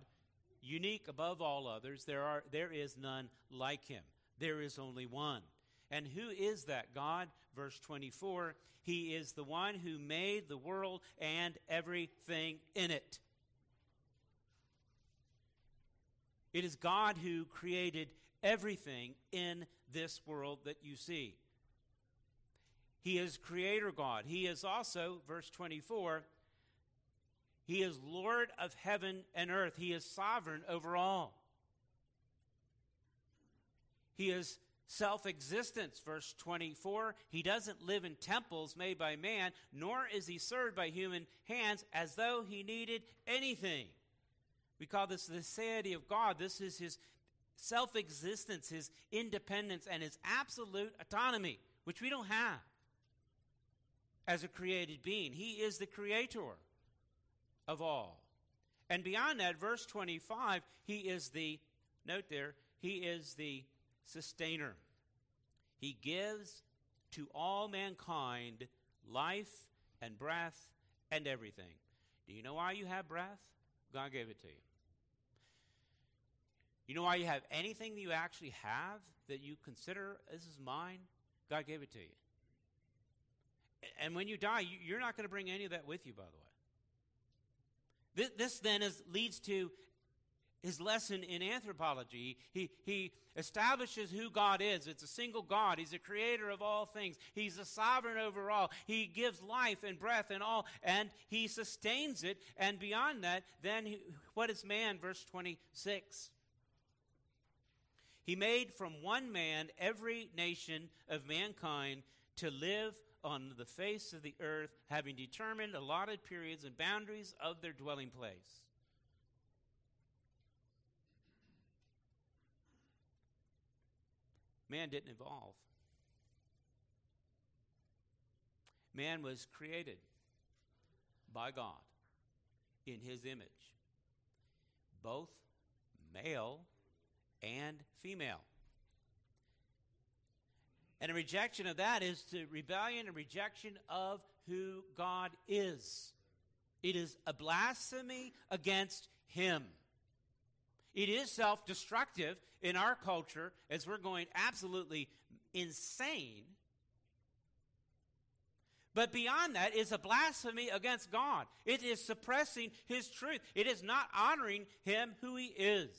unique above all others. There, are, there is none like him. There is only one. And who is that God? Verse 24 He is the one who made the world and everything in it. It is God who created everything in this world that you see. He is creator God. He is also, verse 24, He is Lord of heaven and earth. He is sovereign over all. He is self existence. Verse 24 He doesn't live in temples made by man, nor is he served by human hands as though he needed anything. We call this the deity of God. This is his self existence, his independence, and his absolute autonomy, which we don't have as a created being. He is the creator of all. And beyond that, verse 25, he is the, note there, he is the sustainer. He gives to all mankind life and breath and everything. Do you know why you have breath? God gave it to you. You know why you have anything that you actually have that you consider this is mine? God gave it to you. And when you die, you're not going to bring any of that with you, by the way. This, this then is, leads to his lesson in anthropology. He, he establishes who God is. It's a single God. He's a creator of all things. He's a sovereign over all. He gives life and breath and all, and he sustains it. And beyond that, then he, what is man? Verse 26. He made from one man every nation of mankind to live on the face of the earth, having determined allotted periods and boundaries of their dwelling place. Man didn't evolve. Man was created by God in his image, both male and female. And a rejection of that is to rebellion and rejection of who God is. It is a blasphemy against Him. It is self destructive in our culture as we're going absolutely insane. But beyond that is a blasphemy against God. It is suppressing His truth. It is not honoring Him who He is.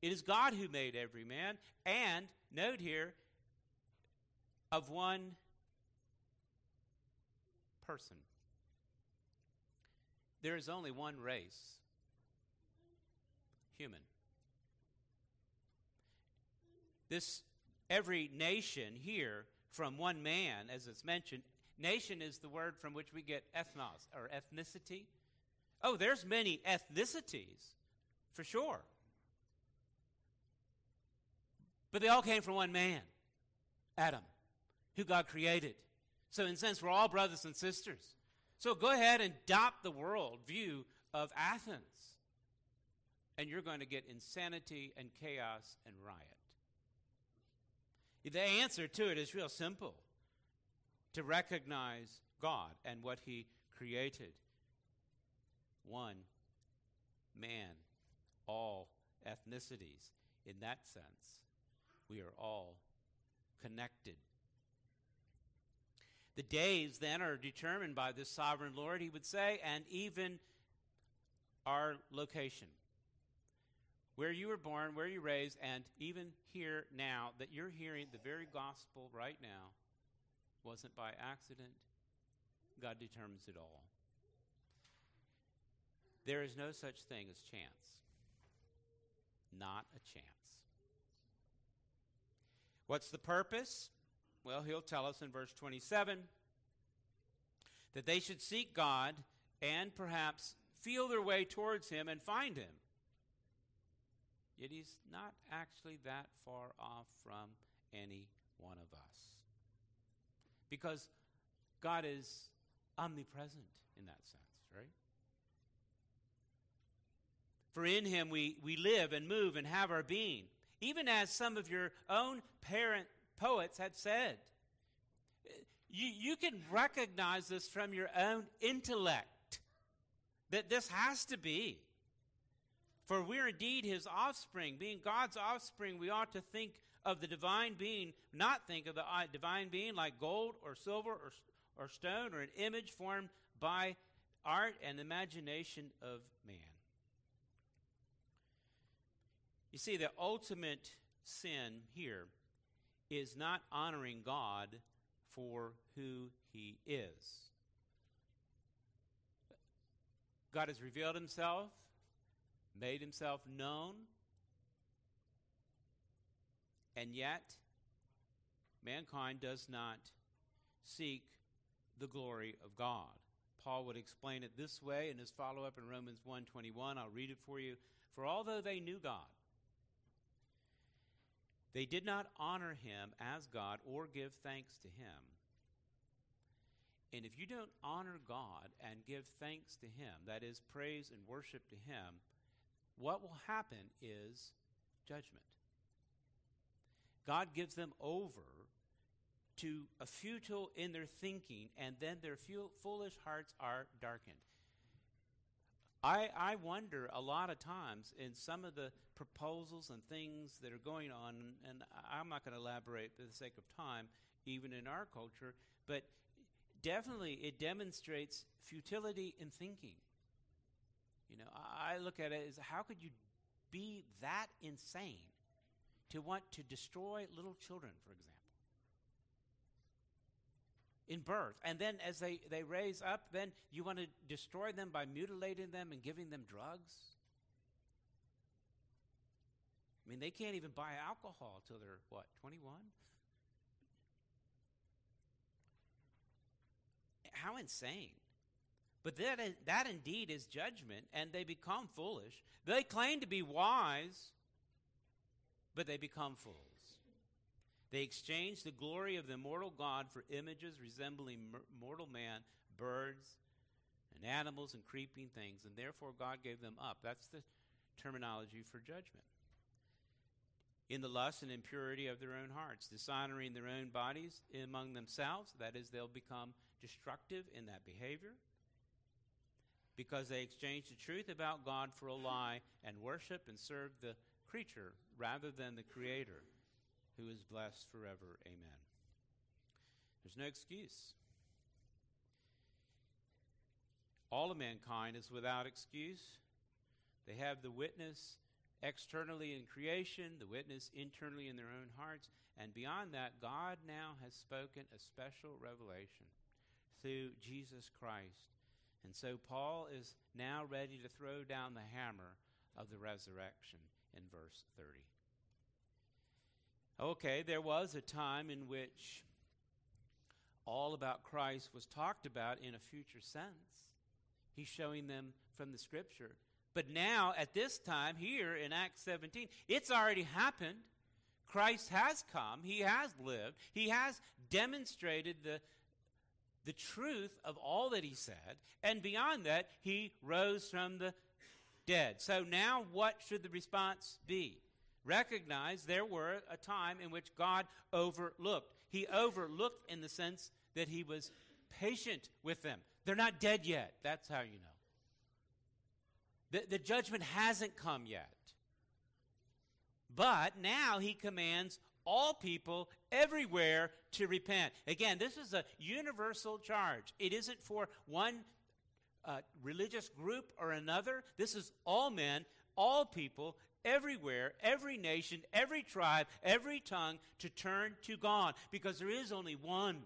It is God who made every man, and note here, of one person. There is only one race human. This every nation here from one man, as it's mentioned, nation is the word from which we get ethnos or ethnicity. Oh, there's many ethnicities, for sure. But they all came from one man, Adam, who God created. So, in a sense, we're all brothers and sisters. So, go ahead and adopt the world view of Athens, and you're going to get insanity and chaos and riot. The answer to it is real simple to recognize God and what He created. One man, all ethnicities. In that sense, we are all connected. The days then are determined by the sovereign Lord, he would say, and even our location. Where you were born, where you raised, and even here now, that you're hearing the very gospel right now, wasn't by accident. God determines it all. There is no such thing as chance. Not a chance. What's the purpose? Well, he'll tell us in verse 27 that they should seek God and perhaps feel their way towards Him and find Him. Yet He's not actually that far off from any one of us. Because God is omnipresent in that sense, right? For in Him we, we live and move and have our being. Even as some of your own parent poets had said. You, you can recognize this from your own intellect that this has to be. For we're indeed his offspring. Being God's offspring, we ought to think of the divine being, not think of the uh, divine being like gold or silver or, or stone or an image formed by art and imagination of man. You see, the ultimate sin here is not honoring God for who he is. God has revealed himself, made himself known, and yet mankind does not seek the glory of God. Paul would explain it this way in his follow-up in Romans 1:21. I'll read it for you. For although they knew God, they did not honor him as God or give thanks to him. And if you don't honor God and give thanks to him, that is, praise and worship to him, what will happen is judgment. God gives them over to a futile in their thinking, and then their foolish hearts are darkened. I, I wonder a lot of times in some of the proposals and things that are going on, and I'm not going to elaborate for the sake of time, even in our culture, but definitely it demonstrates futility in thinking. You know, I look at it as how could you be that insane to want to destroy little children, for example? In birth. And then as they, they raise up, then you want to destroy them by mutilating them and giving them drugs? I mean, they can't even buy alcohol till they're, what, 21? How insane. But that, that indeed is judgment, and they become foolish. They claim to be wise, but they become fools. They exchange the glory of the immortal God for images resembling mortal man, birds, and animals and creeping things, and therefore God gave them up. That's the terminology for judgment. In the lust and impurity of their own hearts, dishonoring their own bodies among themselves, that is, they'll become destructive in that behavior because they exchanged the truth about God for a lie and worship and serve the creature rather than the Creator, who is blessed forever. Amen. There's no excuse. All of mankind is without excuse. They have the witness externally in creation, the witness internally in their own hearts, and beyond that, God now has spoken a special revelation through Jesus Christ. And so Paul is now ready to throw down the hammer of the resurrection in verse 30. Okay, there was a time in which all about Christ was talked about in a future sense. He's showing them from the scripture. But now, at this time, here in Acts 17, it's already happened. Christ has come, He has lived, He has demonstrated the, the truth of all that He said, and beyond that, He rose from the dead. So now, what should the response be? Recognize there were a time in which God overlooked. He overlooked in the sense that He was patient with them. They're not dead yet. That's how you know. The, the judgment hasn't come yet. But now he commands all people everywhere to repent. Again, this is a universal charge. It isn't for one uh, religious group or another. This is all men, all people, everywhere, every nation, every tribe, every tongue to turn to God because there is only one.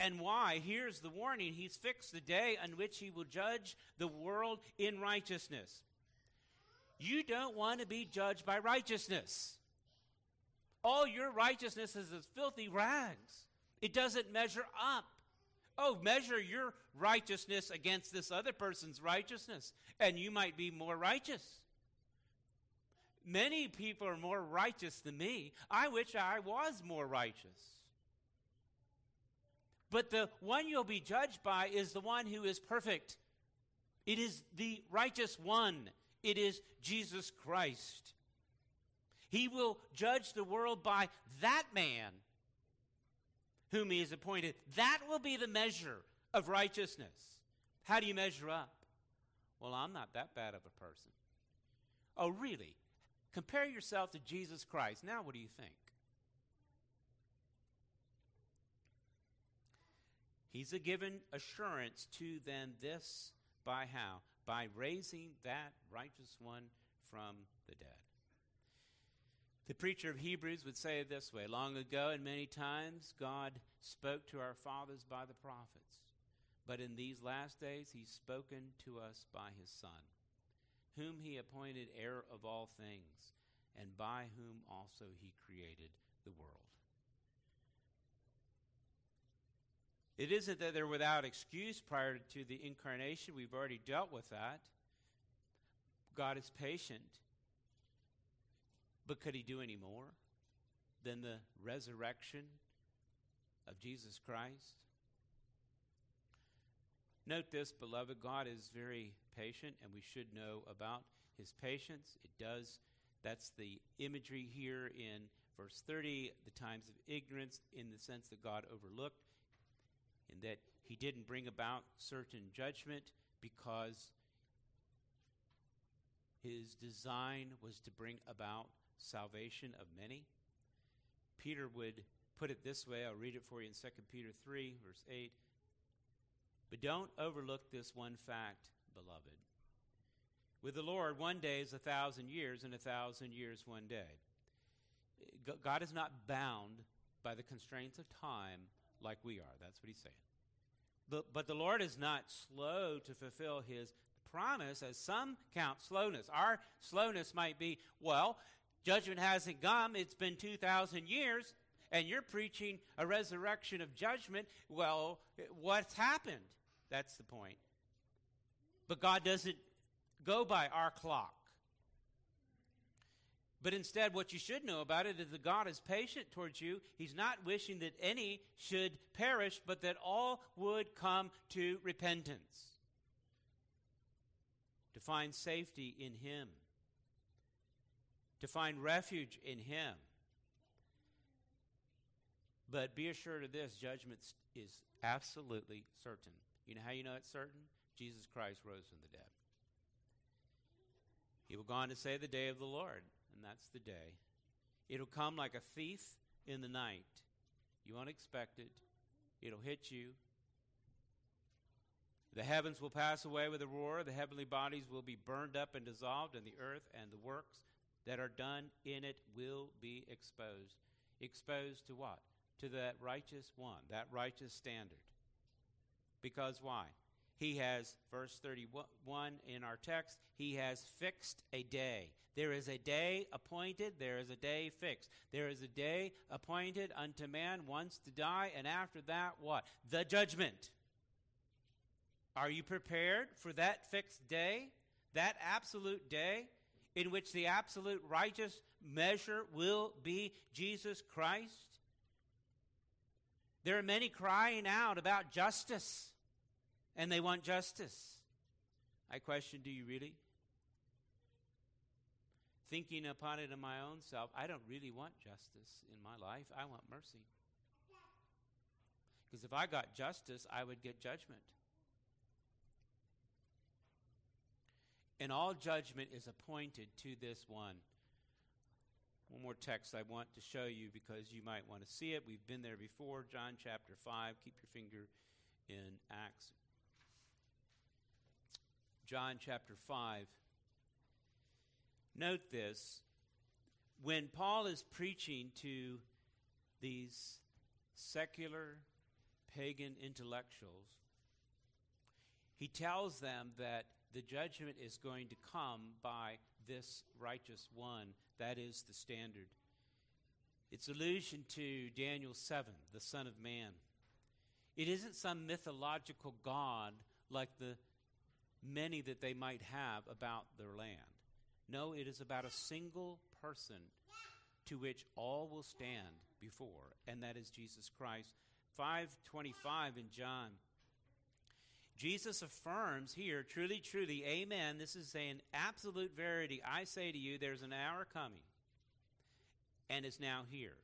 And why? Here's the warning He's fixed the day on which He will judge the world in righteousness. You don't want to be judged by righteousness. All your righteousness is as filthy rags. It doesn't measure up. Oh, measure your righteousness against this other person's righteousness, and you might be more righteous. Many people are more righteous than me. I wish I was more righteous. But the one you'll be judged by is the one who is perfect. It is the righteous one. It is Jesus Christ. He will judge the world by that man whom he has appointed. That will be the measure of righteousness. How do you measure up? Well, I'm not that bad of a person. Oh, really? Compare yourself to Jesus Christ. Now, what do you think? He's a given assurance to then this by how? By raising that righteous one from the dead. The preacher of Hebrews would say it this way Long ago and many times, God spoke to our fathers by the prophets. But in these last days, He's spoken to us by His Son, whom He appointed heir of all things, and by whom also He created the world. It isn't that they're without excuse prior to the incarnation. We've already dealt with that. God is patient. But could he do any more than the resurrection of Jesus Christ? Note this, beloved, God is very patient, and we should know about his patience. It does, that's the imagery here in verse 30, the times of ignorance, in the sense that God overlooked in that he didn't bring about certain judgment because his design was to bring about salvation of many. Peter would put it this way I'll read it for you in 2 Peter 3, verse 8. But don't overlook this one fact, beloved. With the Lord, one day is a thousand years, and a thousand years one day. God is not bound by the constraints of time like we are. That's what he's saying. The, but the Lord is not slow to fulfill his promise, as some count slowness. Our slowness might be, well, judgment hasn't come, it's been 2,000 years, and you're preaching a resurrection of judgment. Well, what's happened? That's the point. But God doesn't go by our clock. But instead, what you should know about it is that God is patient towards you. He's not wishing that any should perish, but that all would come to repentance, to find safety in Him, to find refuge in Him. But be assured of this judgment is absolutely certain. You know how you know it's certain? Jesus Christ rose from the dead. He will go on to say the day of the Lord and that's the day. It'll come like a thief in the night. You won't expect it. It'll hit you. The heavens will pass away with a roar. The heavenly bodies will be burned up and dissolved, and the earth and the works that are done in it will be exposed. Exposed to what? To that righteous one, that righteous standard. Because why? He has, verse 31 in our text, he has fixed a day. There is a day appointed, there is a day fixed. There is a day appointed unto man once to die, and after that, what? The judgment. Are you prepared for that fixed day? That absolute day in which the absolute righteous measure will be Jesus Christ? There are many crying out about justice, and they want justice. I question do you really? thinking upon it in my own self, I don't really want justice in my life. I want mercy. Because if I got justice, I would get judgment. And all judgment is appointed to this one. One more text I want to show you because you might want to see it. We've been there before. John chapter 5. Keep your finger in Acts. John chapter 5. Note this when Paul is preaching to these secular pagan intellectuals, he tells them that the judgment is going to come by this righteous one. That is the standard. It's allusion to Daniel 7, the Son of Man. It isn't some mythological God like the many that they might have about their land. No, it is about a single person to which all will stand before, and that is Jesus Christ. 525 in John. Jesus affirms here, truly, truly, amen. This is an absolute verity. I say to you, there's an hour coming, and it's now here.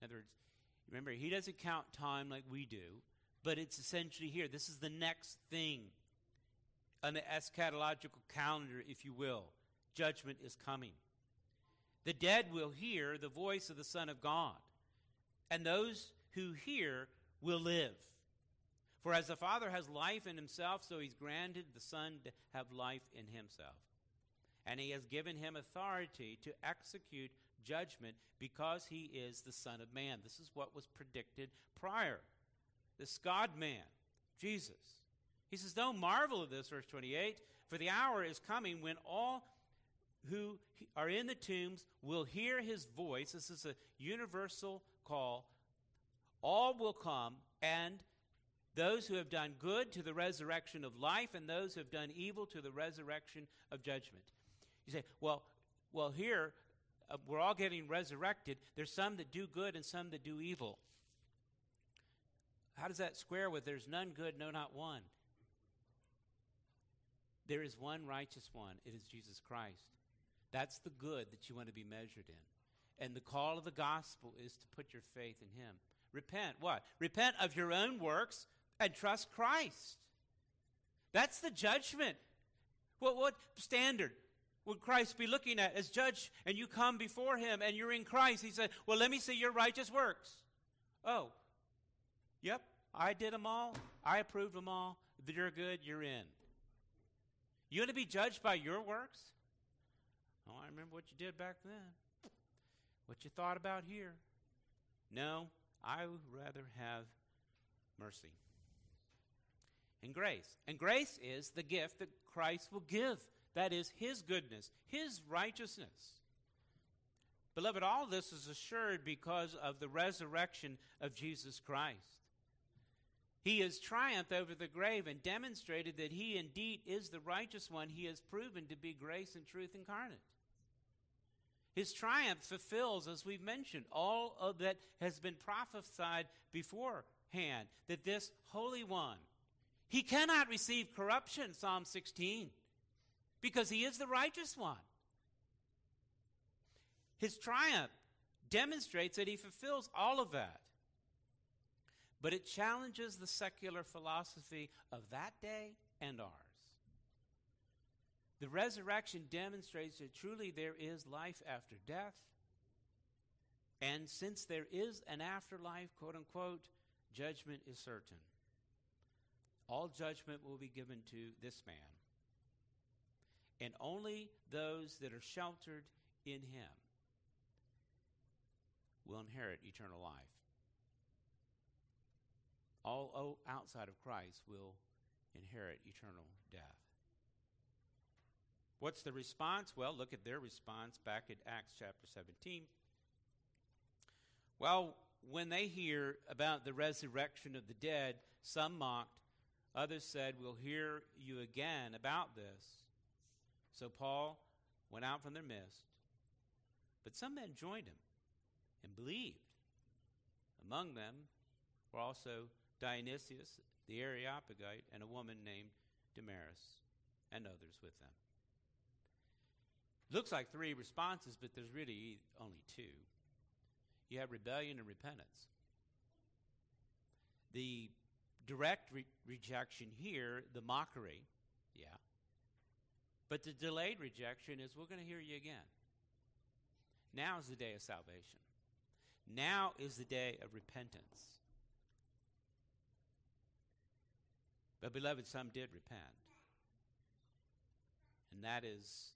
In other words, remember, he doesn't count time like we do, but it's essentially here. This is the next thing, an eschatological calendar, if you will judgment is coming. The dead will hear the voice of the Son of God, and those who hear will live. For as the Father has life in himself, so he's granted the Son to have life in himself. And he has given him authority to execute judgment because he is the Son of Man. This is what was predicted prior. This God man, Jesus. He says, Don't marvel at this, verse 28, for the hour is coming when all who are in the tombs will hear his voice. This is a universal call. All will come, and those who have done good to the resurrection of life, and those who have done evil to the resurrection of judgment. You say, well, well, here uh, we're all getting resurrected. There's some that do good and some that do evil. How does that square with there's none good, no, not one? There is one righteous one. It is Jesus Christ. That's the good that you want to be measured in. And the call of the gospel is to put your faith in Him. Repent. What? Repent of your own works and trust Christ. That's the judgment. What, what standard would Christ be looking at as judge and you come before Him and you're in Christ? He said, Well, let me see your righteous works. Oh, yep, I did them all. I approved them all. You're good, you're in. You want to be judged by your works? Oh, I remember what you did back then. What you thought about here. No, I would rather have mercy and grace. And grace is the gift that Christ will give. That is His goodness, His righteousness. Beloved, all this is assured because of the resurrection of Jesus Christ. He has triumphed over the grave and demonstrated that He indeed is the righteous one. He has proven to be grace and truth incarnate. His triumph fulfills, as we've mentioned, all of that has been prophesied beforehand that this Holy One, he cannot receive corruption, Psalm 16, because he is the righteous one. His triumph demonstrates that he fulfills all of that. But it challenges the secular philosophy of that day and ours. The resurrection demonstrates that truly there is life after death. And since there is an afterlife, quote unquote, judgment is certain. All judgment will be given to this man. And only those that are sheltered in him will inherit eternal life. All outside of Christ will inherit eternal death. What's the response? Well, look at their response back at Acts chapter 17. Well, when they hear about the resurrection of the dead, some mocked, others said, We'll hear you again about this. So Paul went out from their midst, but some men joined him and believed. Among them were also Dionysius the Areopagite and a woman named Damaris and others with them. Looks like three responses, but there's really only two. You have rebellion and repentance. The direct re- rejection here, the mockery, yeah. But the delayed rejection is we're going to hear you again. Now is the day of salvation. Now is the day of repentance. But, beloved, some did repent. And that is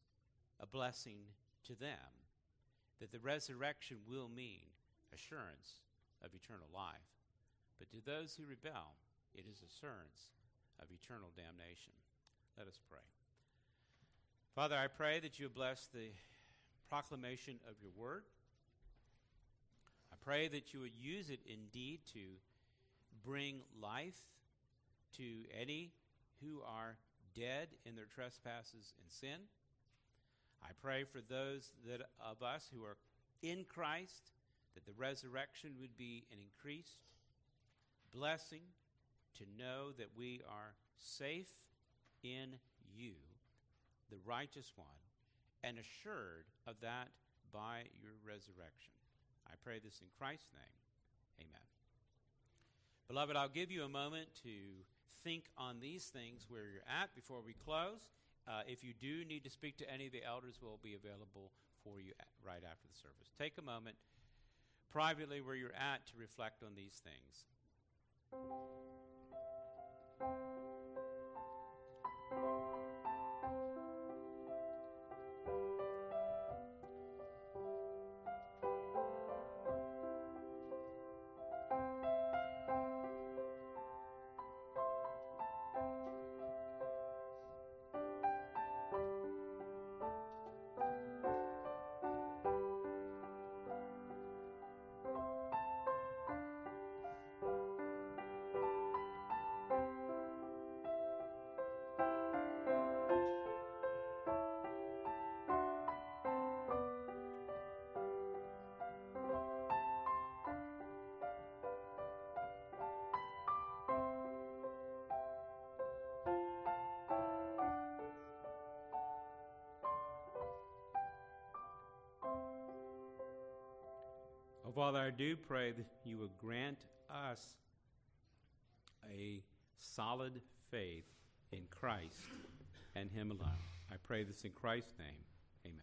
a blessing to them that the resurrection will mean assurance of eternal life. But to those who rebel, it is assurance of eternal damnation. Let us pray. Father, I pray that you bless the proclamation of your word. I pray that you would use it indeed to bring life to any who are dead in their trespasses and sin. I pray for those that of us who are in Christ that the resurrection would be an increased blessing to know that we are safe in you, the righteous one, and assured of that by your resurrection. I pray this in Christ's name. Amen. Beloved, I'll give you a moment to think on these things where you're at before we close. Uh, if you do need to speak to any of the elders, we'll be available for you right after the service. Take a moment privately where you're at to reflect on these things. Oh, Father, I do pray that you would grant us a solid faith in Christ and Him alone. I pray this in Christ's name. Amen.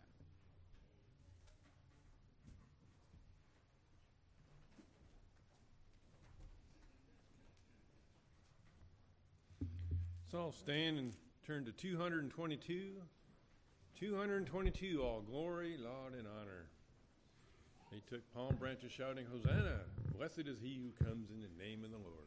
So I'll stand and turn to 222. 222, all glory, laud, and honor. Took palm branches shouting, Hosanna! Blessed is he who comes in the name of the Lord.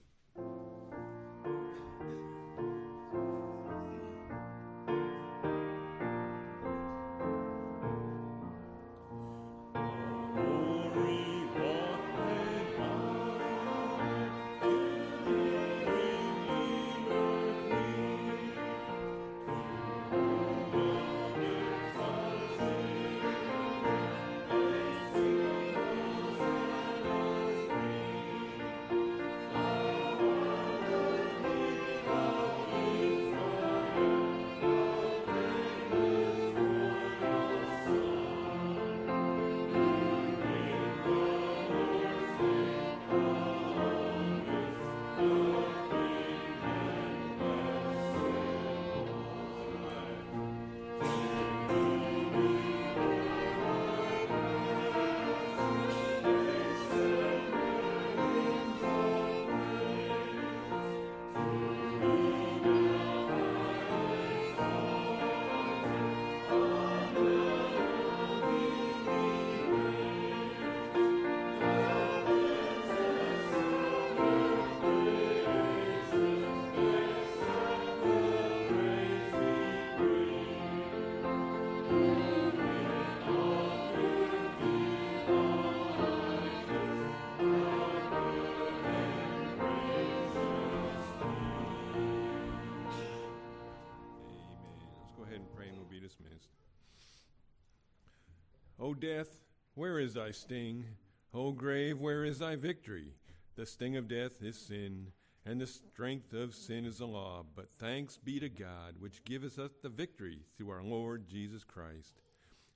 O death, where is thy sting? O grave, where is thy victory? The sting of death is sin, and the strength of sin is the law. But thanks be to God, which giveth us the victory through our Lord Jesus Christ.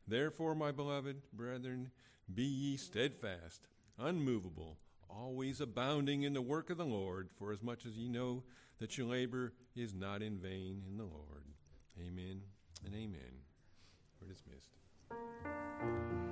Therefore, my beloved brethren, be ye steadfast, unmovable, always abounding in the work of the Lord, for as much as ye know that your labor is not in vain in the Lord. Amen and amen. We're dismissed. うん。